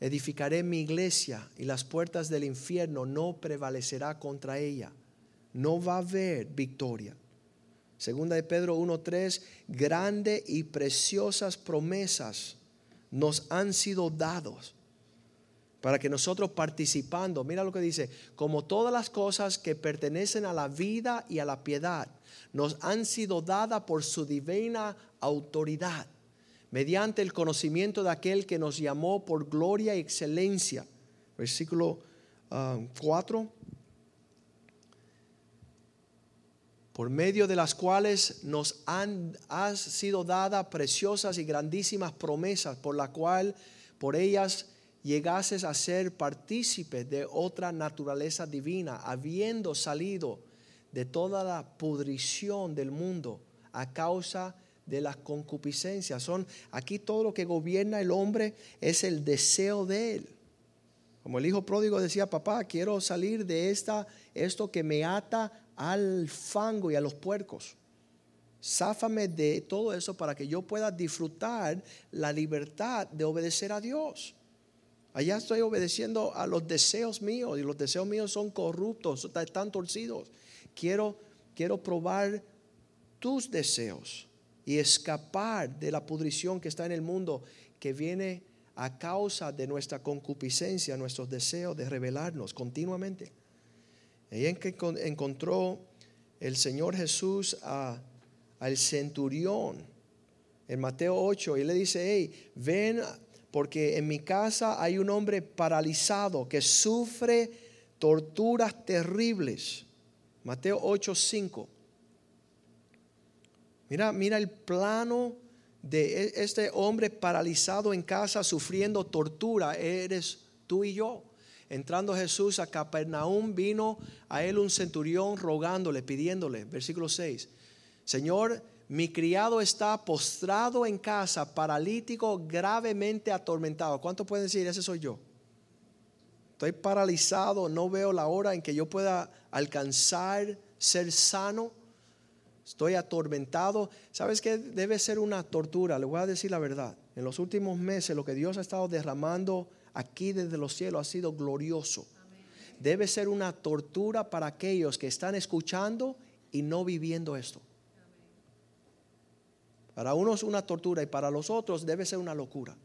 edificaré mi iglesia y las puertas del infierno no prevalecerá contra ella. No va a haber victoria. Segunda de Pedro 1:3, grande y preciosas promesas nos han sido dados para que nosotros participando, mira lo que dice, como todas las cosas que pertenecen a la vida y a la piedad, nos han sido dadas por su divina autoridad, mediante el conocimiento de aquel que nos llamó por gloria y excelencia. Versículo 4. Ah, por medio de las cuales nos han sido dadas preciosas y grandísimas promesas, por la cual por ellas llegases a ser partícipe de otra naturaleza divina, habiendo salido de toda la pudrición del mundo a causa de las concupiscencias. Son aquí todo lo que gobierna el hombre es el deseo de él. Como el hijo pródigo decía, papá, quiero salir de esta, esto que me ata al fango y a los puercos. Sáfame de todo eso para que yo pueda disfrutar la libertad de obedecer a Dios. Allá estoy obedeciendo a los deseos míos y los deseos míos son corruptos, están torcidos. Quiero, quiero probar tus deseos y escapar de la pudrición que está en el mundo que viene a causa de nuestra concupiscencia, nuestros deseos de rebelarnos continuamente. Ahí en que encontró el Señor Jesús al centurión en Mateo 8 y le dice, hey, ven porque en mi casa hay un hombre paralizado que sufre torturas terribles. Mateo 8:5. Mira, mira el plano de e, este hombre paralizado en casa sufriendo tortura. Eres tú y yo. Entrando Jesús a Capernaum, vino a él un centurión rogándole, pidiéndole, versículo 6, Señor, mi criado está postrado en casa, paralítico, gravemente atormentado. ¿Cuánto pueden decir? Ese soy yo. Estoy paralizado, no veo la hora en que yo pueda alcanzar ser sano. Estoy atormentado. ¿Sabes qué? Debe ser una tortura. Le voy a decir la verdad. En los últimos meses lo que Dios ha estado derramando aquí desde los cielos ha sido glorioso. Debe ser una tortura para aquellos que están escuchando y no viviendo esto. Para unos una tortura y para los otros debe ser una locura.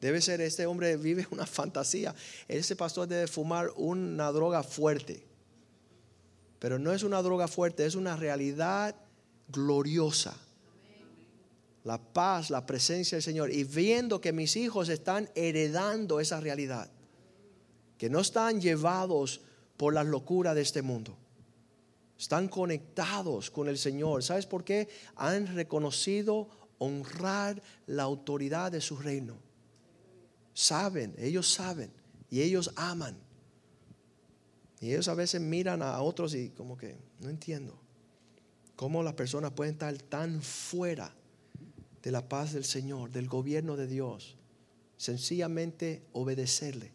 Debe ser, este hombre vive una fantasía. Ese pastor debe fumar una droga fuerte. Pero no es una droga fuerte, es una realidad gloriosa. La paz, la presencia del Señor. Y viendo que mis hijos están heredando esa realidad. Que no están llevados por las locuras de este mundo están conectados con el Señor. ¿Sabes por qué? Han reconocido honrar la autoridad de su reino. Saben, ellos saben y ellos aman. Y ellos a veces miran a otros y como que no entiendo. cómo las personas pueden estar tan fuera de la paz del Señor, del gobierno de Dios. Sencillamente obedecerle,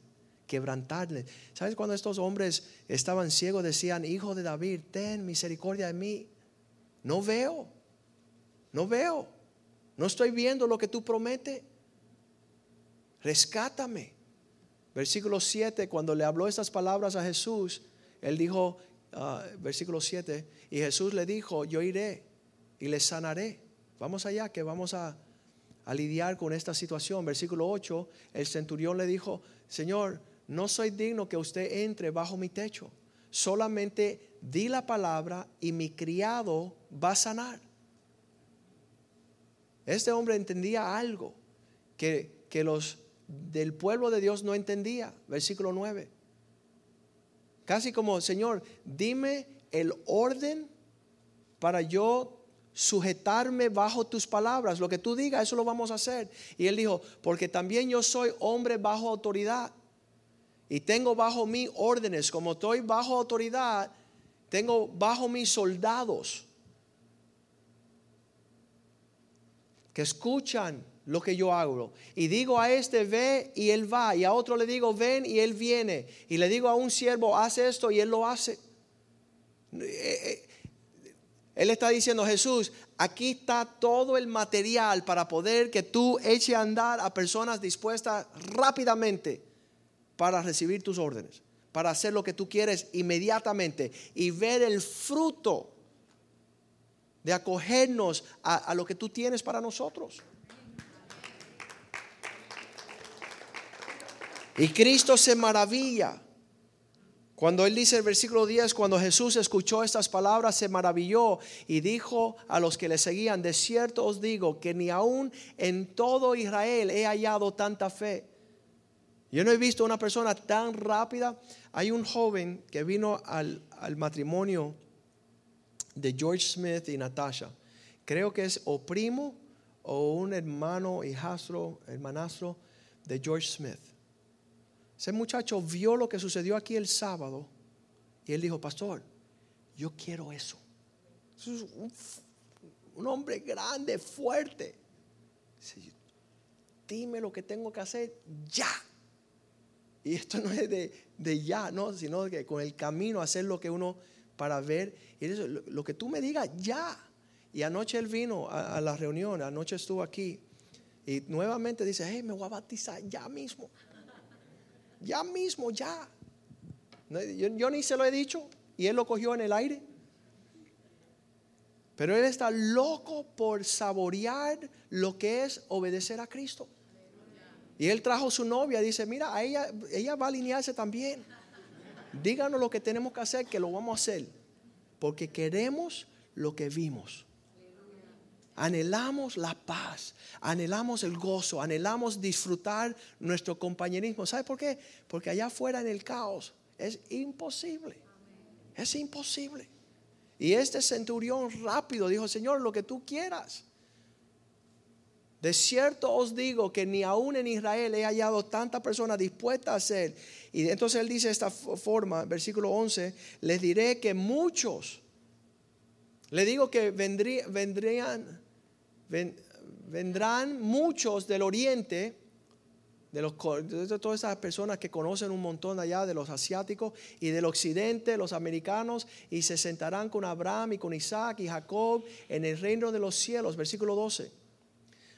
quebrantarle. ¿Sabes cuando estos hombres estaban ciegos decían, Hijo de David, ten misericordia de mí? No veo, no veo, no estoy viendo lo que tú prometes. Rescátame. Versículo 7, cuando le habló estas palabras a Jesús, él dijo, ah, versículo 7, y Jesús le dijo, yo iré y le sanaré. Vamos allá, que vamos a, lidiar con esta situación. Versículo 8, el centurión le dijo, Señor, no soy digno que usted entre bajo mi techo. Solamente di la palabra y mi criado va a sanar. Este hombre entendía algo que, que los del pueblo de Dios no entendía. Versículo 9. Casi como, Señor, dime el orden para yo sujetarme bajo tus palabras. Lo que tú digas, eso lo vamos a hacer. Y él dijo, porque también yo soy hombre bajo autoridad. Y tengo bajo mí órdenes. Como estoy bajo autoridad, tengo bajo mis soldados que escuchan lo que yo hago. Y digo a este, ve y él va. Y a otro le digo, ven y él viene. Y le digo a un siervo, hace esto y él lo hace. Él está diciendo, Jesús, aquí está todo el material para poder que tú eche a andar a personas dispuestas rápidamente para recibir tus órdenes, para hacer lo que tú quieres inmediatamente y ver el fruto de acogernos a lo que tú tienes para nosotros. Y Cristo se maravilla. Cuando él dice el versículo 10, cuando Jesús escuchó estas palabras, se maravilló y dijo a los que le seguían, de cierto os digo que ni aún en todo Israel he hallado tanta fe. Yo no he visto una persona tan rápida. Hay un joven que vino al, al matrimonio de George Smith y Natasha. Creo que es o primo o un hermano, hijastro, hermanastro de George Smith. Ese muchacho vio lo que sucedió aquí el sábado y él dijo, pastor, yo quiero eso. un, hombre grande, fuerte. Dime lo que tengo que hacer ya. Y esto no es de, ya, no, sino que con el camino hacer lo que uno para ver. Y eso, lo, que tú me digas, ya. Y anoche él vino a, a, la reunión, anoche estuvo aquí. Y nuevamente dice, hey, me voy a bautizar ya mismo ya mismo, ya. Yo, ni se lo he dicho y él lo cogió en el aire. Pero él está loco por saborear lo que es obedecer a Cristo. Y él trajo su novia, dice, mira, ella, ella va a alinearse también. Díganos lo que tenemos que hacer, que lo vamos a hacer. Porque queremos lo que vimos. Anhelamos la paz, anhelamos el gozo, anhelamos disfrutar nuestro compañerismo. ¿Sabe por qué? Porque allá afuera en el caos es imposible. Es imposible. Y este centurión rápido dijo, Señor, lo que tú quieras. De cierto os digo que ni aún en Israel he hallado tanta persona dispuesta a hacer. Y entonces él dice de esta forma, versículo 11, les diré que muchos, le digo que vendrían vendrán muchos del oriente, de, los, de todas esas personas que conocen un montón allá, de los asiáticos y del occidente, los americanos, y se sentarán con Abraham y con Isaac y Jacob en el reino de los cielos, versículo 12.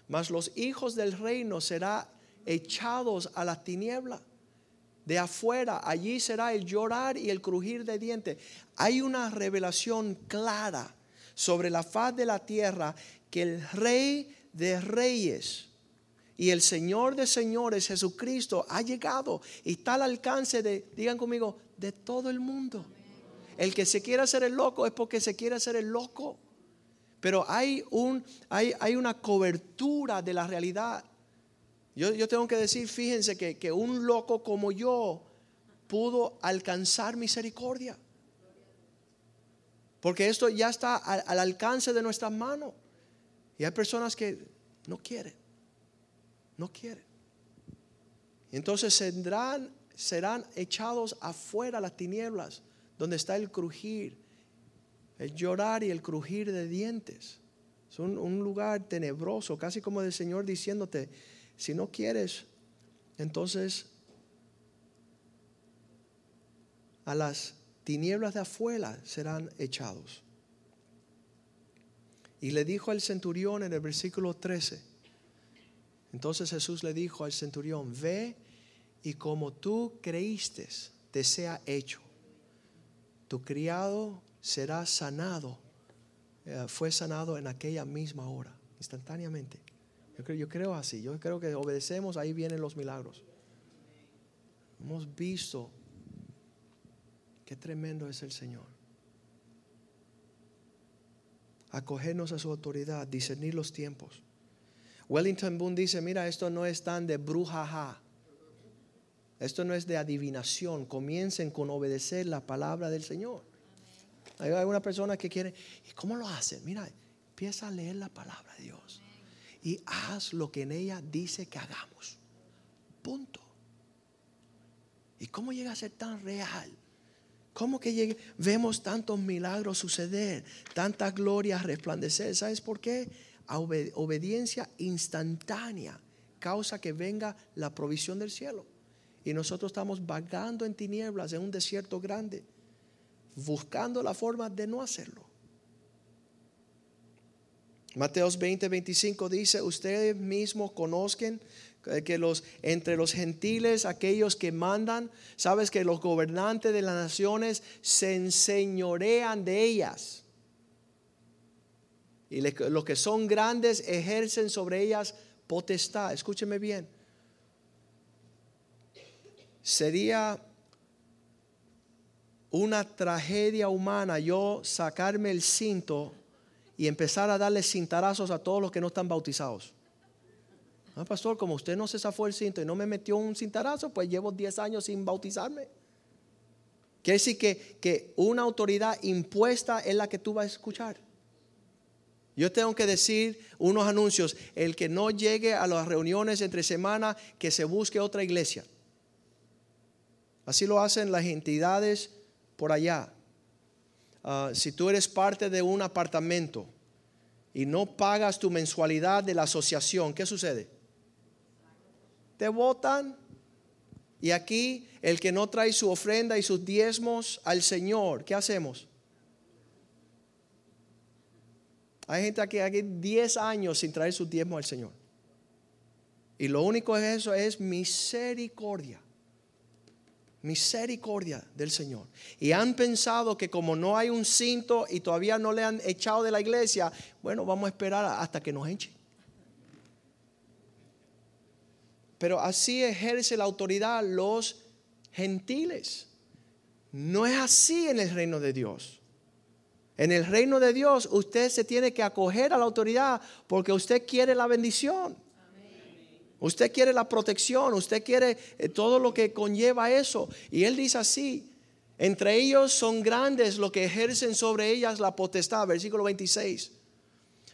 Mas los hijos del reino serán echados a la tiniebla de afuera, allí será el llorar y el crujir de dientes. Hay una revelación clara sobre la faz de la tierra que el rey de reyes y el Señor de señores, Jesucristo, ha llegado y está al alcance de, digan conmigo, de todo el mundo. El que se quiera hacer el loco es porque se quiere hacer el loco. Pero hay, un, hay, hay una cobertura de la realidad. Yo, yo tengo que decir, fíjense que, que un loco como yo pudo alcanzar misericordia. Porque esto ya está al, al alcance de nuestras manos. Y hay personas que no quieren, no quieren. Entonces serán, serán echados afuera las tinieblas, donde está el crujir el llorar y el crujir de dientes. Es un, un lugar tenebroso, casi como el Señor diciéndote, si no quieres, entonces a las tinieblas de afuera serán echados. Y le dijo al centurión en el versículo 13, entonces Jesús le dijo al centurión, ve y como tú creíste, te sea hecho. Tu criado será sanado. Eh, fue sanado en aquella misma hora, instantáneamente. Yo creo, yo creo así, yo creo que obedecemos, ahí vienen los milagros. Hemos visto qué tremendo es el Señor. Acogernos a su autoridad, discernir los tiempos. Wellington Boone dice, mira, esto no es tan de brujaja. Esto no es de adivinación. Comiencen con obedecer la palabra del Señor. Hay alguna persona que quiere, ¿y cómo lo hacen? Mira, empieza a leer la palabra de Dios y haz lo que en ella dice que hagamos. Punto. ¿Y cómo llega a ser tan real? ¿Cómo que vemos tantos milagros suceder, tanta gloria resplandecer? ¿Sabes por qué? obediencia instantánea causa que venga la provisión del cielo. Y nosotros estamos vagando en tinieblas en un desierto grande, buscando la forma de no hacerlo. Mateos 20, 25 dice, ustedes mismos conozcan que los entre los gentiles, aquellos que mandan, sabes que los gobernantes de las naciones se enseñorean de ellas. Y los que son grandes ejercen sobre ellas potestad. Escúcheme bien sería una tragedia humana yo sacarme el cinto y empezar a darle cintarazos a todos los que no están bautizados. Ah, pastor, como usted no se zafó el cinto y no me metió un cintarazo, pues llevo 10 años sin bautizarme. Quiere decir que, que una autoridad impuesta es la que tú vas a escuchar. Yo tengo que decir unos anuncios. El que no llegue a las reuniones entre semana, que se busque otra iglesia. Así lo hacen las entidades por allá. Ah, si tú eres parte de un apartamento y no pagas tu mensualidad de la asociación, ¿qué sucede? Te votan. Y aquí el que no trae su ofrenda y sus diezmos al Señor, ¿qué hacemos? Hay gente aquí, aquí 10 años sin traer sus diezmos al Señor. Y lo único es eso es misericordia misericordia del Señor. Y han pensado que como no hay un cinto y todavía no le han echado de la iglesia, bueno, vamos a esperar hasta que nos echen. Pero así ejerce la autoridad los gentiles. No es así en el reino de Dios. En el reino de Dios usted se tiene que acoger a la autoridad porque usted quiere la bendición. Usted quiere la protección, usted quiere eh, todo lo que conlleva eso. Y él dice así, entre ellos son grandes los que ejercen sobre ellas la potestad, versículo 26.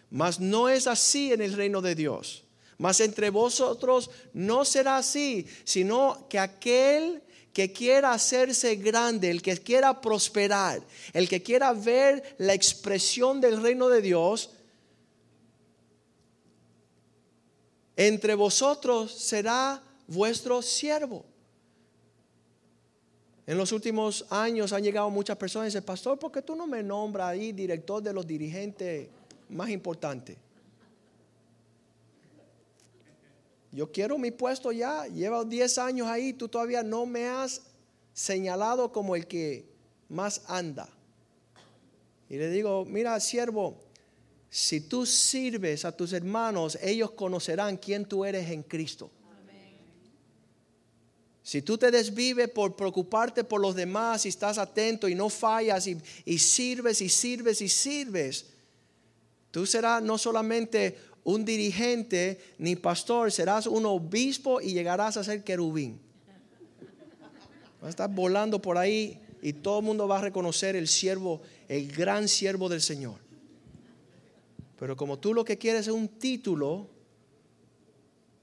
Mas no es así en el reino de Dios. Mas entre vosotros no será así, sino que aquel que quiera hacerse grande, el que quiera prosperar, el que quiera ver la expresión del reino de Dios, entre vosotros será vuestro siervo. En los últimos años han llegado muchas personas y dicen, pastor, ¿por qué tú no me nombras ahí director de los dirigentes más importantes? Yo quiero mi puesto ya, llevo 10 años ahí, tú todavía no me has señalado como el que más anda. Y le digo, mira, siervo, si tú sirves a tus hermanos, ellos conocerán quién tú eres en Cristo. Si tú te desvives por preocuparte por los demás y estás atento y no fallas y, y, sirves y sirves y sirves, tú serás no solamente un dirigente ni pastor, serás un obispo y llegarás a ser querubín. Vas a estar volando por ahí y todo el mundo va a reconocer el siervo, el gran siervo del Señor. Pero como tú lo que quieres es un título,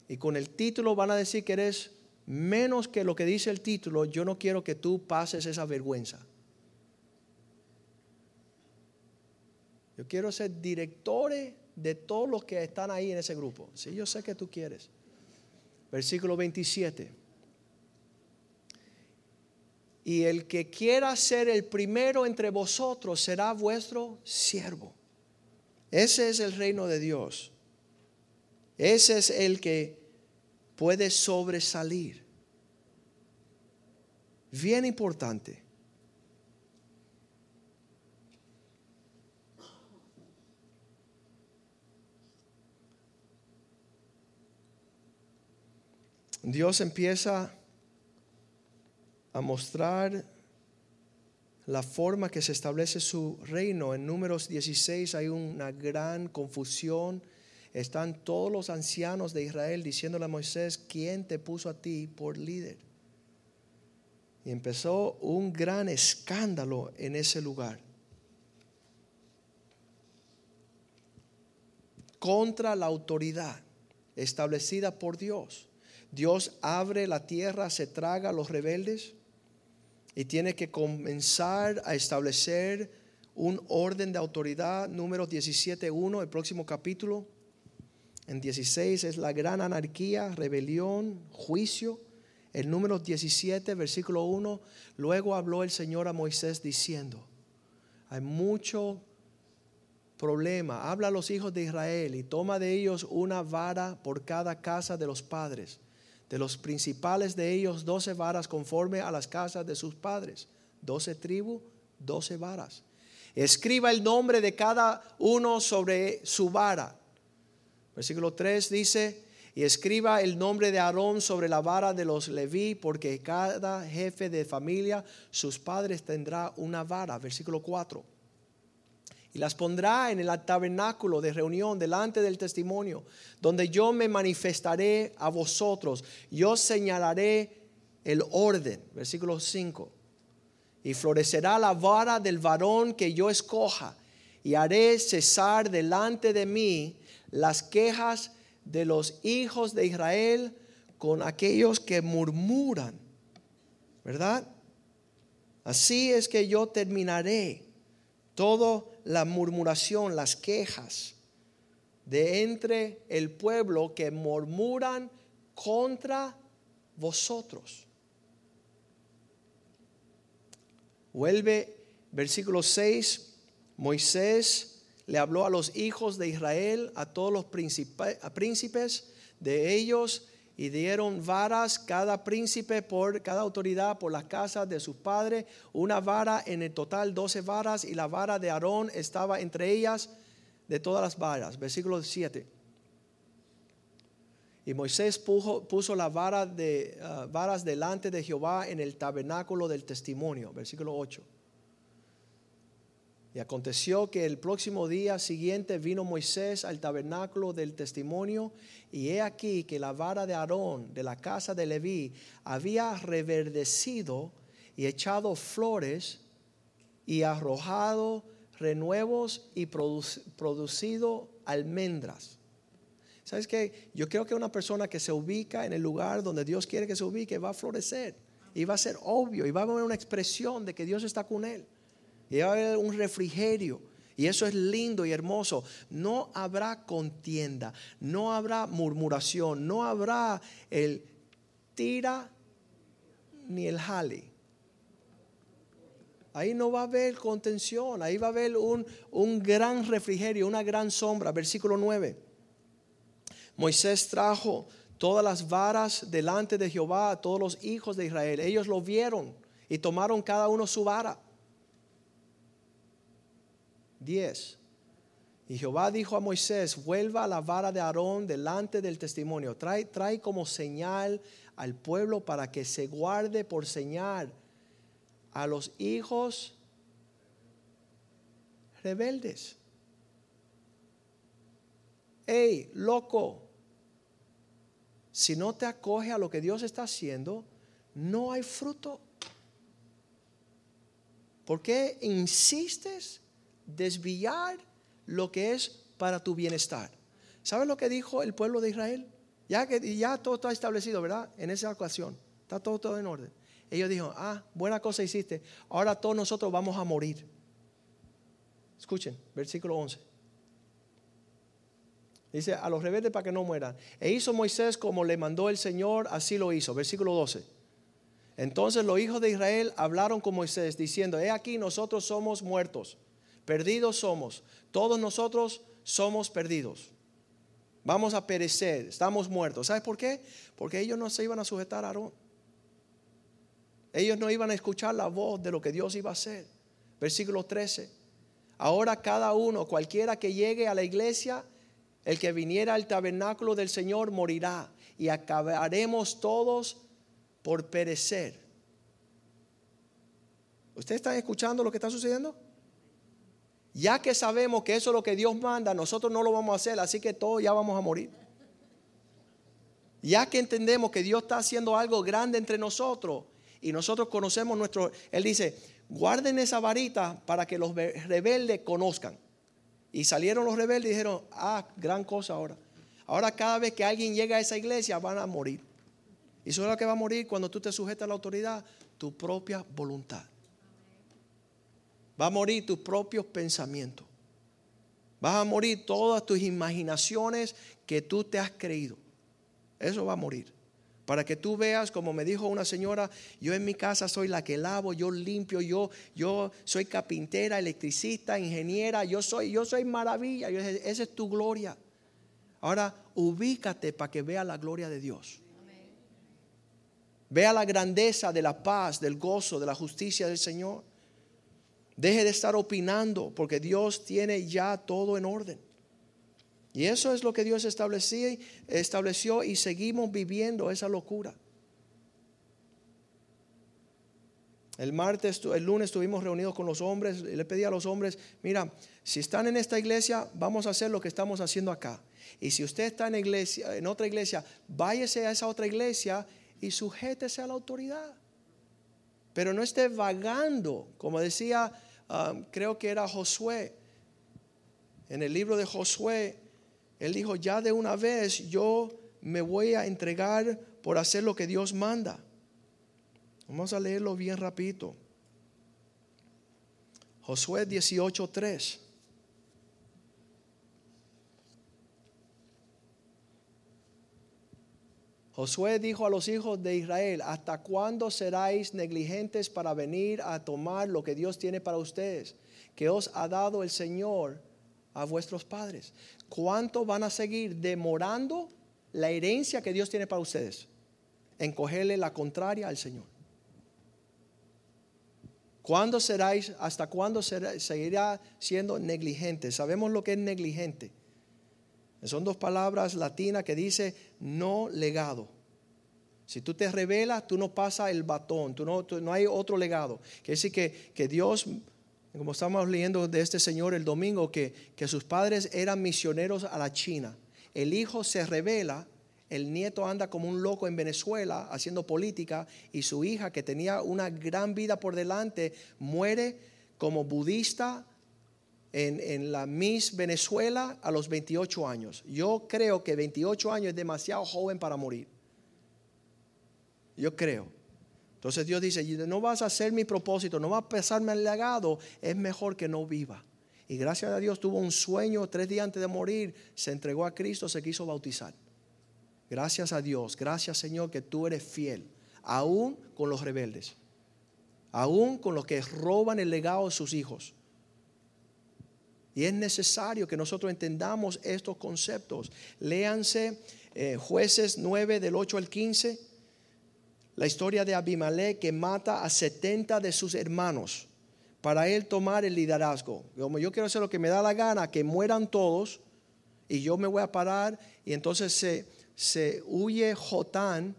y con el título van a decir que eres menos que lo que dice el título, yo no quiero que tú pases esa vergüenza. Yo quiero ser directores de todos los que están ahí en ese grupo. Sí, yo sé que tú quieres. Versículo 27. Y el que quiera ser el primero entre vosotros será vuestro siervo. Ese es el reino de Dios. Ese es el que puede sobresalir. Bien importante. Dios empieza a mostrar la forma que se establece su reino. En números 16 hay una gran confusión. Están todos los ancianos de Israel diciéndole a Moisés, ¿quién te puso a ti por líder? Y empezó un gran escándalo en ese lugar. Contra la autoridad establecida por Dios. Dios abre la tierra, se traga a los rebeldes y tiene que comenzar a establecer un orden de autoridad, número 17.1, el próximo capítulo. En 16 es la gran anarquía, rebelión, juicio. El número 17, versículo 1, luego habló el Señor a Moisés diciendo, hay mucho problema, habla a los hijos de Israel y toma de ellos una vara por cada casa de los padres de los principales de ellos doce varas conforme a las casas de sus padres. Doce tribus, doce varas. Escriba el nombre de cada uno sobre su vara. Versículo 3 dice, y escriba el nombre de Aarón sobre la vara de los Leví, porque cada jefe de familia, sus padres tendrá una vara. Versículo 4 las pondrá en el tabernáculo de reunión delante del testimonio, donde yo me manifestaré a vosotros. Yo señalaré el orden, versículo 5. Y florecerá la vara del varón que yo escoja, y haré cesar delante de mí las quejas de los hijos de Israel con aquellos que murmuran. ¿Verdad? Así es que yo terminaré todo la murmuración, las quejas de entre el pueblo que murmuran contra vosotros. Vuelve versículo 6, Moisés le habló a los hijos de Israel, a todos los príncipes de ellos, y dieron varas cada príncipe por cada autoridad por las casas de sus padres, una vara en el total, doce varas, y la vara de Aarón estaba entre ellas de todas las varas. Versículo 7. Y Moisés puso, puso la vara de ah, varas delante de Jehová en el tabernáculo del testimonio. Versículo 8. Y aconteció que el próximo día siguiente vino Moisés al tabernáculo del testimonio, y he aquí que la vara de Aarón de la casa de Leví había reverdecido y echado flores y arrojado renuevos y producido almendras. ¿Sabes qué? Yo creo que una persona que se ubica en el lugar donde Dios quiere que se ubique va a florecer y va a ser obvio y va a haber una expresión de que Dios está con él y va a haber un refrigerio. Y eso es lindo y hermoso. No habrá contienda, no habrá murmuración, no habrá el tira ni el jale. Ahí no va a haber contención, ahí va a haber un, un gran refrigerio, una gran sombra. Versículo 9. Moisés trajo todas las varas delante de Jehová a todos los hijos de Israel. Ellos lo vieron y tomaron cada uno su vara. 10. Y Jehová dijo a Moisés, vuelva a la vara de Aarón delante del testimonio. Trae, trae como señal al pueblo para que se guarde por señal a los hijos rebeldes. Hey, loco, si no te acoge a lo que Dios está haciendo, no hay fruto. ¿Por qué insistes desviar lo que es para tu bienestar. ¿Sabes lo que dijo el pueblo de Israel? Ya que ya todo está establecido, ¿verdad? En esa ocasión, está todo, todo en orden. Ellos dijeron, ah, buena cosa hiciste, ahora todos nosotros vamos a morir. Escuchen, versículo 11. Dice, a los rebeldes para que no mueran. E hizo Moisés como le mandó el Señor, así lo hizo. Versículo 12. Entonces los hijos de Israel hablaron con Moisés diciendo, he aquí nosotros somos muertos, perdidos somos, todos nosotros somos perdidos. Vamos a perecer, estamos muertos. ¿Sabes por qué? Porque ellos no se iban a sujetar a Aarón. Ellos no iban a escuchar la voz de lo que Dios iba a hacer. Versículo 13. Ahora cada uno, cualquiera que llegue a la iglesia, el que viniera al tabernáculo del Señor morirá y acabaremos todos por perecer. ¿Ustedes están escuchando lo que está sucediendo? Ya que sabemos que eso es lo que Dios manda, nosotros no lo vamos a hacer, así que todos ya vamos a morir. Ya que entendemos que Dios está haciendo algo grande entre nosotros y nosotros conocemos nuestro, Él dice, guarden esa varita para que los rebeldes conozcan. Y salieron los rebeldes y dijeron, ah, gran cosa ahora. Ahora cada vez que alguien llega a esa iglesia van a morir. Y solo que va a morir cuando tú te sujetas a la autoridad, tu propia voluntad. Va a morir tus propios pensamientos. Vas a morir todas tus imaginaciones que tú te has creído. Eso va a morir. Para que tú veas, como me dijo una señora, yo en mi casa soy la que lavo, yo limpio, yo, yo soy carpintera, electricista, ingeniera, yo soy, yo soy maravilla. esa es tu gloria. Ahora ubícate para que vea la gloria de Dios. Vea la grandeza de la paz, del gozo, de la justicia del Señor. Deje de estar opinando porque Dios tiene ya todo en orden. Y eso es lo que Dios estableció, y seguimos viviendo esa locura. El martes, el lunes estuvimos reunidos con los hombres y le pedí a los hombres, mira, si están en esta iglesia, vamos a hacer lo que estamos haciendo acá. Y si usted está en, iglesia, en otra iglesia, váyase a esa otra iglesia y sujétese a la autoridad. Pero no esté vagando, como decía, ah, creo que era Josué. En el libro de Josué, él dijo, ya de una vez yo me voy a entregar por hacer lo que Dios manda. Vamos a leerlo bien rapidito. Josué 18:3. Josué dijo a los hijos de Israel, ¿hasta cuándo seráis negligentes para venir a tomar lo que Dios tiene para ustedes, que os ha dado el Señor a vuestros padres? ¿Cuánto van a seguir demorando la herencia que Dios tiene para ustedes? En cogerle la contraria al Señor. ¿Cuándo hasta cuándo seguirá siendo negligente? Sabemos lo que es negligente. Son dos palabras latinas que dice no legado. Si tú te revelas, tú no pasas el batón, tú no, no hay otro legado. Quiere decir que, que Dios como estamos leyendo de este señor el domingo, que, que sus padres eran misioneros a la China. El hijo se revela, el nieto anda como un loco en Venezuela haciendo política y su hija, que tenía una gran vida por delante, muere como budista en, la Miss Venezuela a los 28 años. Yo creo que 28 años es demasiado joven para morir. Yo creo. Entonces Dios dice, no vas a hacer mi propósito, no vas a pesarme el legado, es mejor que no viva. Y gracias a Dios tuvo un sueño tres días antes de morir, se entregó a Cristo, se quiso bautizar. Gracias a Dios, gracias Señor que tú eres fiel, aún con los rebeldes, aún con los que roban el legado de sus hijos. Y es necesario que nosotros entendamos estos conceptos. Léanse eh, jueces 9 del 8 al 15 la historia de Abimelech que mata a 70 de sus hermanos para él tomar el liderazgo. Como yo quiero hacer lo que me da la gana, que mueran todos y yo me voy a parar y entonces se, se huye Jotán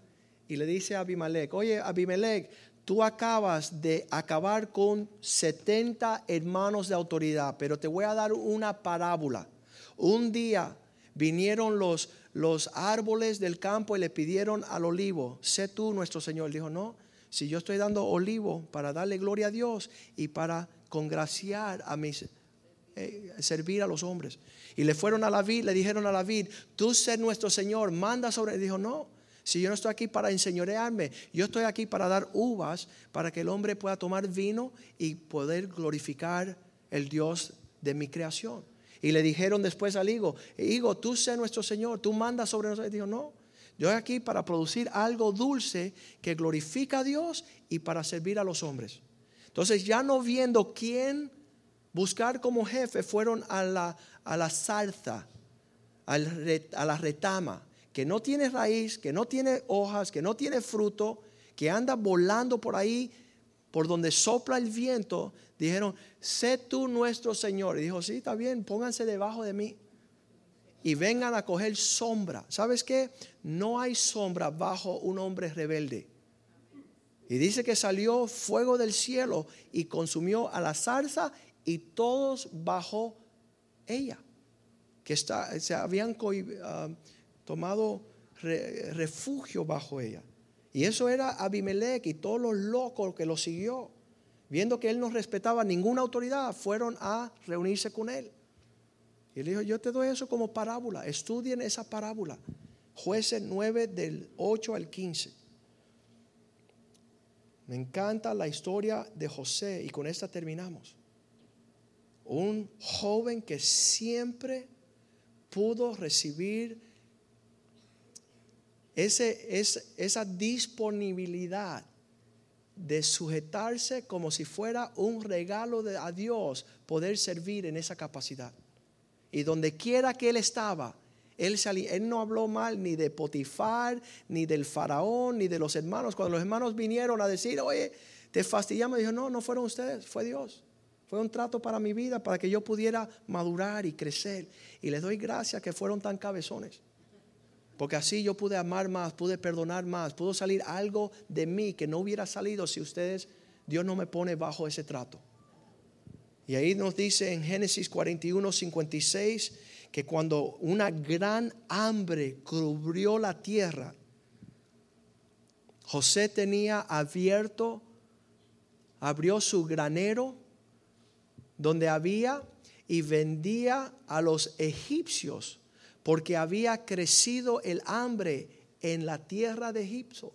y le dice a Abimelech, oye Abimelech, tú acabas de acabar con 70 hermanos de autoridad, pero te voy a dar una parábola. Un día vinieron los, los árboles del campo y le pidieron al olivo, sé tú nuestro Señor. Dijo, no, si yo estoy dando olivo para darle gloria a Dios y para congraciar a mis, eh, servir a los hombres. Y le fueron a la vid, le dijeron a la vid, tú sé nuestro Señor, manda sobre. Dijo, no, si yo no estoy aquí para enseñorearme, yo estoy aquí para dar uvas para que el hombre pueda tomar vino y poder glorificar el Dios de mi creación. Y le dijeron después al higo, higo, tú sé nuestro Señor, tú mandas sobre nosotros. Y dijo, no, yo estoy aquí para producir algo dulce que glorifica a Dios y para servir a los hombres. Entonces ya no viendo quién buscar como jefe, fueron a la, a la zarza, a la retama, que no tiene raíz, que no tiene hojas, que no tiene fruto, que anda volando por ahí, por donde sopla el viento, dijeron, sé tú nuestro Señor. Y dijo, sí, está bien, pónganse debajo de mí y vengan a coger sombra. ¿Sabes qué? No hay sombra bajo un hombre rebelde. Y dice que salió fuego del cielo y consumió a la zarza y todos bajo ella, que está, se habían ah, tomado refugio bajo ella. Y eso era Abimelech y todos los locos que lo siguió, viendo que él no respetaba ninguna autoridad, fueron a reunirse con él. Y él dijo, yo te doy eso como parábola, estudien esa parábola. Jueces 9 del 8 al 15. Me encanta la historia de José y con esta terminamos. Un joven que siempre pudo recibir esa disponibilidad de sujetarse como si fuera un regalo de, a Dios poder servir en esa capacidad. Y donde quiera que él estaba, él, él no habló mal ni de Potifar, ni del faraón, ni de los hermanos. Cuando los hermanos vinieron a decir, oye, te fastidiamos, dijo, no, no fueron ustedes, fue Dios. Fue un trato para mi vida, para que yo pudiera madurar y crecer. Y les doy gracias que fueron tan cabezones. Porque así yo pude amar más, pude perdonar más, pudo salir algo de mí que no hubiera salido si ustedes, Dios no me pone bajo ese trato. Y ahí nos dice en Génesis 41, 56, que cuando una gran hambre cubrió la tierra, José tenía abierto, abrió su granero donde había y vendía a los egipcios porque había crecido el hambre en la tierra de Egipto.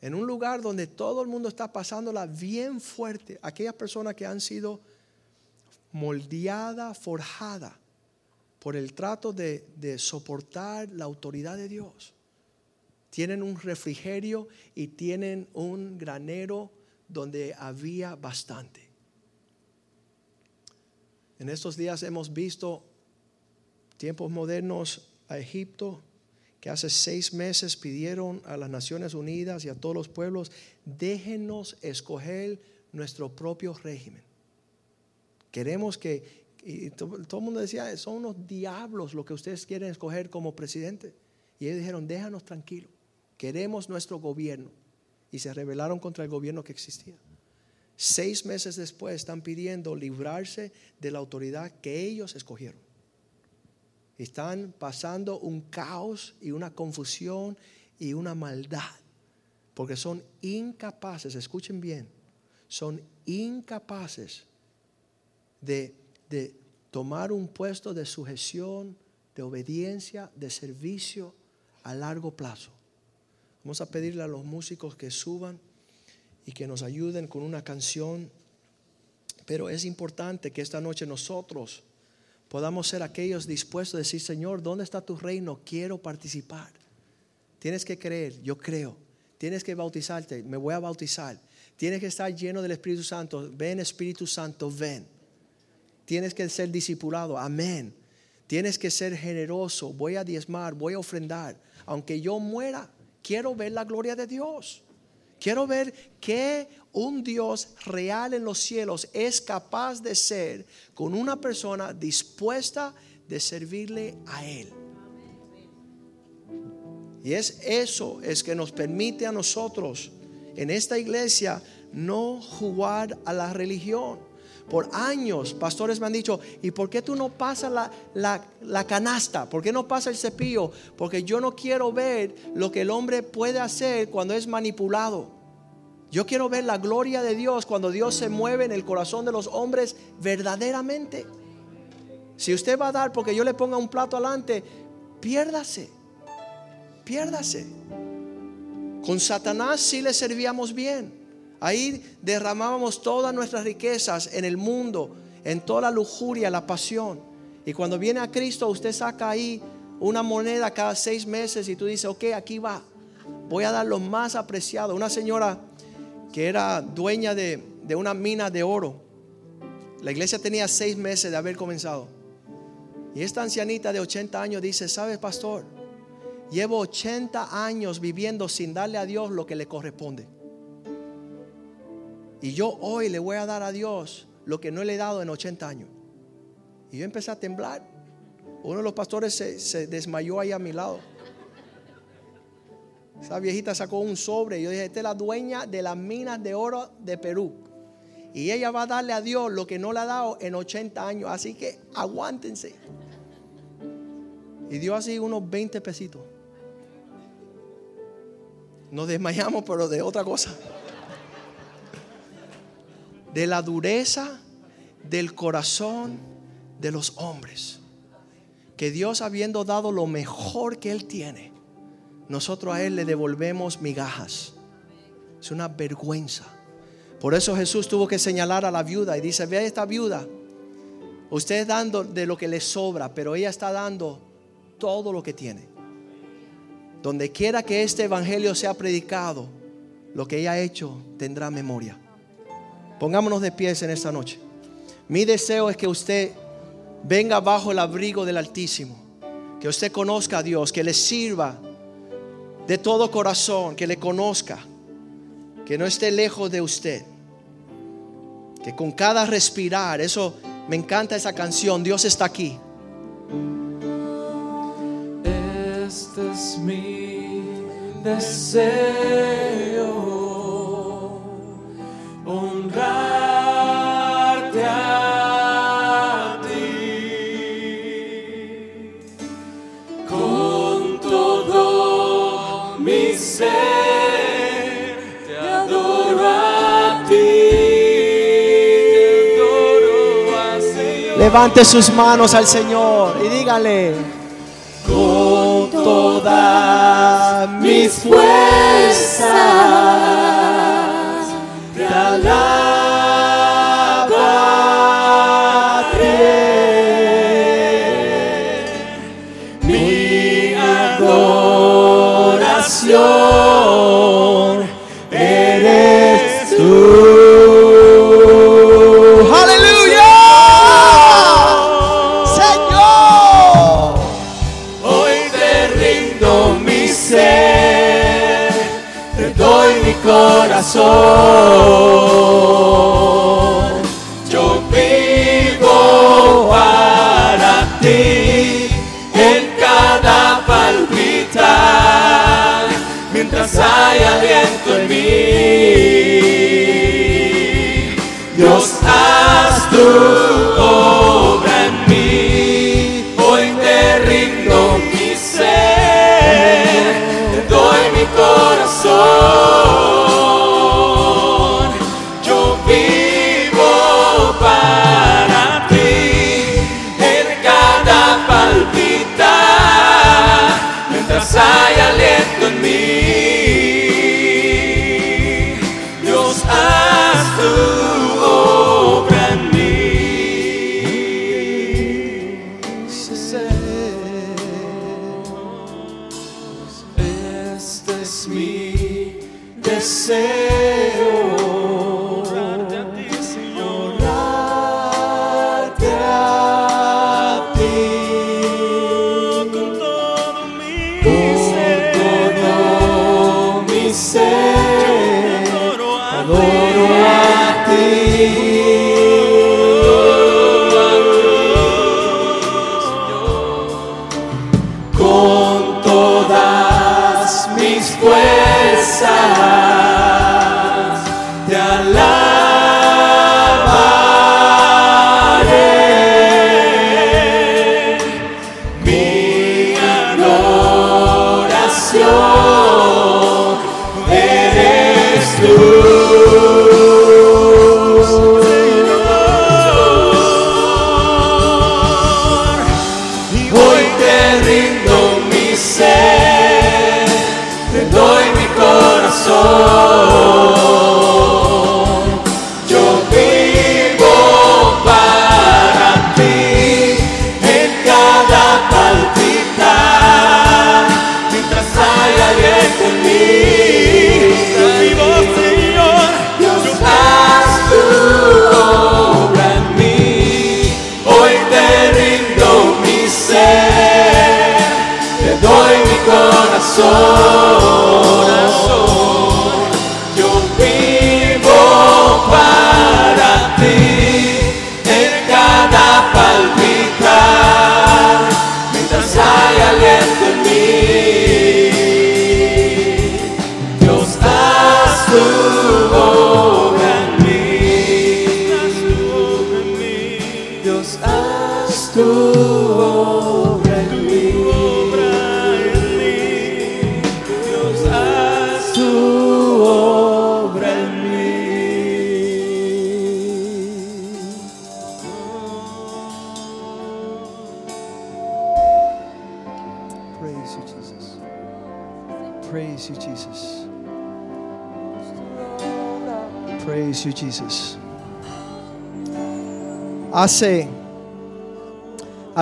En un lugar donde todo el mundo está pasándola bien fuerte. Aquellas personas que han sido moldeadas, forjadas por el trato de, de soportar la autoridad de Dios. Tienen un refrigerio y tienen un granero donde había bastante. En estos días hemos visto tiempos modernos a Egipto, que hace seis meses pidieron a las Naciones Unidas y a todos los pueblos, déjenos escoger nuestro propio régimen. Queremos que, y todo, el mundo decía, son unos diablos lo que ustedes quieren escoger como presidente. Y ellos dijeron, déjanos tranquilos, queremos nuestro gobierno. Y se rebelaron contra el gobierno que existía. Seis meses después están pidiendo librarse de la autoridad que ellos escogieron. Están pasando un caos y una confusión y una maldad. Porque son incapaces, escuchen bien, son incapaces de, de tomar un puesto de sujeción, de obediencia, de servicio a largo plazo. Vamos a pedirle a los músicos que suban y que nos ayuden con una canción. Pero es importante que esta noche nosotros podamos ser aquellos dispuestos a decir, Señor, ¿dónde está tu reino? Quiero participar. Tienes que creer, yo creo. Tienes que bautizarte, me voy a bautizar. Tienes que estar lleno del Espíritu Santo. Ven Espíritu Santo, ven. Tienes que ser discipulado, amén. Tienes que ser generoso, voy a diezmar, voy a ofrendar. Aunque yo muera, quiero ver la gloria de Dios. Quiero ver que un Dios real en los cielos es capaz de ser con una persona dispuesta de servirle a Él. Y es eso es que nos permite a nosotros en esta iglesia no jugar a la religión. Por años, pastores me han dicho, ¿y por qué tú no pasas la, la, la, canasta? ¿Por qué no pasa el cepillo? Porque yo no quiero ver lo que el hombre puede hacer cuando es manipulado. Yo quiero ver la gloria de Dios cuando Dios se mueve en el corazón de los hombres verdaderamente. Si usted va a dar porque yo le ponga un plato adelante, piérdase, piérdase. Con Satanás sí le servíamos bien. Ahí derramábamos todas nuestras riquezas en el mundo en toda la lujuria, la pasión. Y cuando viene a Cristo, usted saca ahí una moneda cada seis meses y tú dices, ok, aquí va. Voy a dar lo más apreciado. Una señora que era dueña de, de una mina de oro. La iglesia tenía seis meses de haber comenzado. Y esta ancianita de 80 años dice, ¿sabes, pastor? Llevo 80 años viviendo sin darle a Dios lo que le corresponde. Y yo hoy le voy a dar a Dios lo que no le he dado en 80 años. Y yo empecé a temblar. Uno de los pastores se, desmayó ahí a mi lado. Esa viejita sacó un sobre y yo dije, esta es la dueña de las minas de oro de Perú. Y ella va a darle a Dios lo que no le ha dado en 80 años. Así que aguántense. Y dio así unos 20 pesitos. Nos desmayamos, pero de otra cosa. De la dureza del corazón de los hombres. Que Dios habiendo dado lo mejor que Él tiene, nosotros a Él le devolvemos migajas. Es una vergüenza. Por eso Jesús tuvo que señalar a la viuda y dice, ve a esta viuda. Usted dando de lo que le sobra, pero ella está dando todo lo que tiene. Donde quiera que este evangelio sea predicado, lo que ella ha hecho tendrá memoria. Pongámonos de pies en esta noche. Mi deseo es que usted venga bajo el abrigo del Altísimo, que usted conozca a Dios, que le sirva de todo corazón, que le conozca, que no esté lejos de usted, que con cada respirar, eso me encanta esa canción, Dios está aquí. Este es mi deseo, honrarte a ti. Con todo mi ser, te adoro a ti, te adoro a Señor. Levante sus manos al Señor y dígale con todas mis fuerzas adoración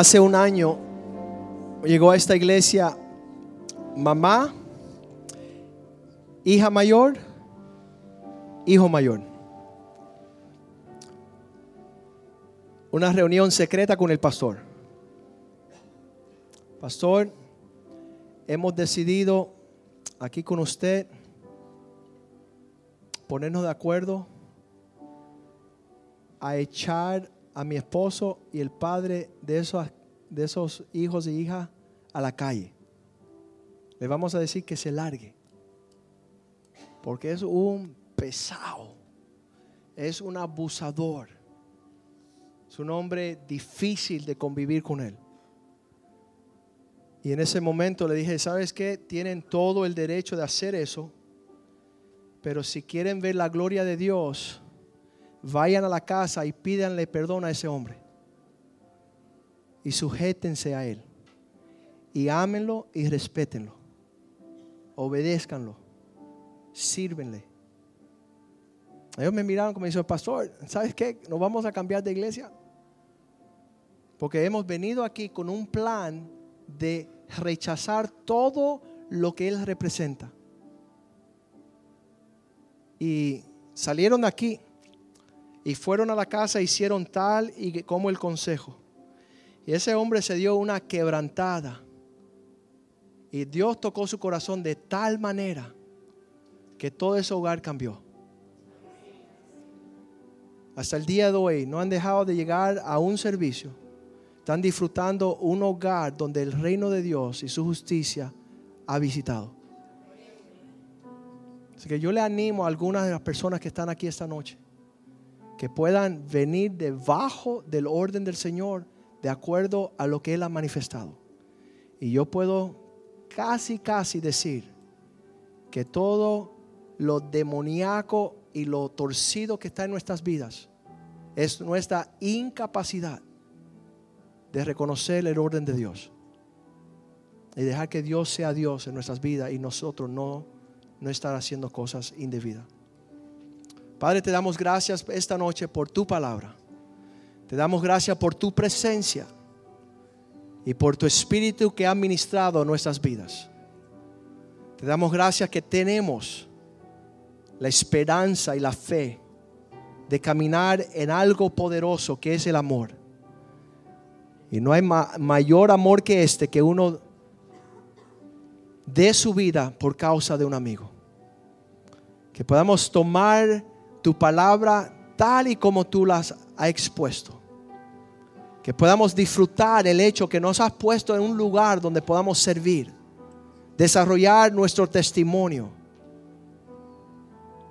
hace un año llegó a esta iglesia mamá, hija mayor, hijo mayor. Una reunión secreta con el pastor. Pastor, hemos decidido aquí con usted ponernos de acuerdo a echar a mi esposo y el padre de esos, de esos hijos y hijas a la calle. Le vamos a decir que se largue. Porque es un pesado. Es un abusador. Es un hombre difícil de convivir con él. Y en ese momento le dije, ¿sabes qué? Tienen todo el derecho de hacer eso, pero si quieren ver la gloria de Dios, vayan a la casa y pídanle perdón a ese hombre. Y sujétense a él. Y ámenlo y respétenlo. Obedézcanlo. Sírvenle. Ellos me miraron como dice, pastor, ¿sabes qué? Nos vamos a cambiar de iglesia. Porque hemos venido aquí con un plan de rechazar todo lo que Él representa. Y salieron de aquí y fueron a la casa, hicieron tal y como el consejo. Y ese hombre se dio una quebrantada. Y Dios tocó su corazón de tal manera que todo ese hogar cambió. Hasta el día de hoy no han dejado de llegar a un servicio están disfrutando un hogar donde el reino de Dios y su justicia ha visitado. Así que yo le animo a algunas de las personas que están aquí esta noche que puedan venir debajo del orden del Señor de acuerdo a lo que Él ha manifestado. Y yo puedo casi, casi decir que todo lo demoníaco y lo torcido que está en nuestras vidas es nuestra incapacidad de reconocer el orden de Dios y dejar que Dios sea Dios en nuestras vidas y nosotros no, no estar haciendo cosas indebidas. Padre, te damos gracias esta noche por tu palabra. Te damos gracias por tu presencia y por tu espíritu que ha ministrado nuestras vidas. Te damos gracias que tenemos la esperanza y la fe de caminar en algo poderoso que es el amor. Y no hay ma- mayor amor que este que uno dé su vida por causa de un amigo. Que podamos tomar tu palabra tal y como tú las has expuesto. Que podamos disfrutar el hecho que nos has puesto en un lugar donde podamos servir, desarrollar nuestro testimonio,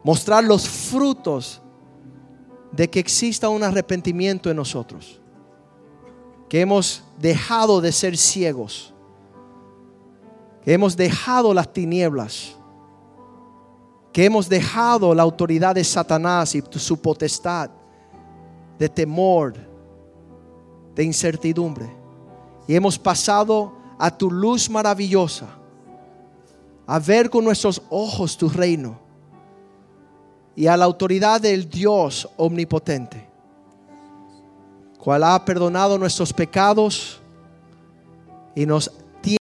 mostrar los frutos de que exista un arrepentimiento en nosotros. Que hemos dejado de ser ciegos, que hemos dejado las tinieblas, que hemos dejado la autoridad de Satanás y su potestad de temor, de incertidumbre, y hemos pasado a tu luz maravillosa, a ver con nuestros ojos tu reino y a la autoridad del Dios omnipotente cual ha perdonado nuestros pecados y nos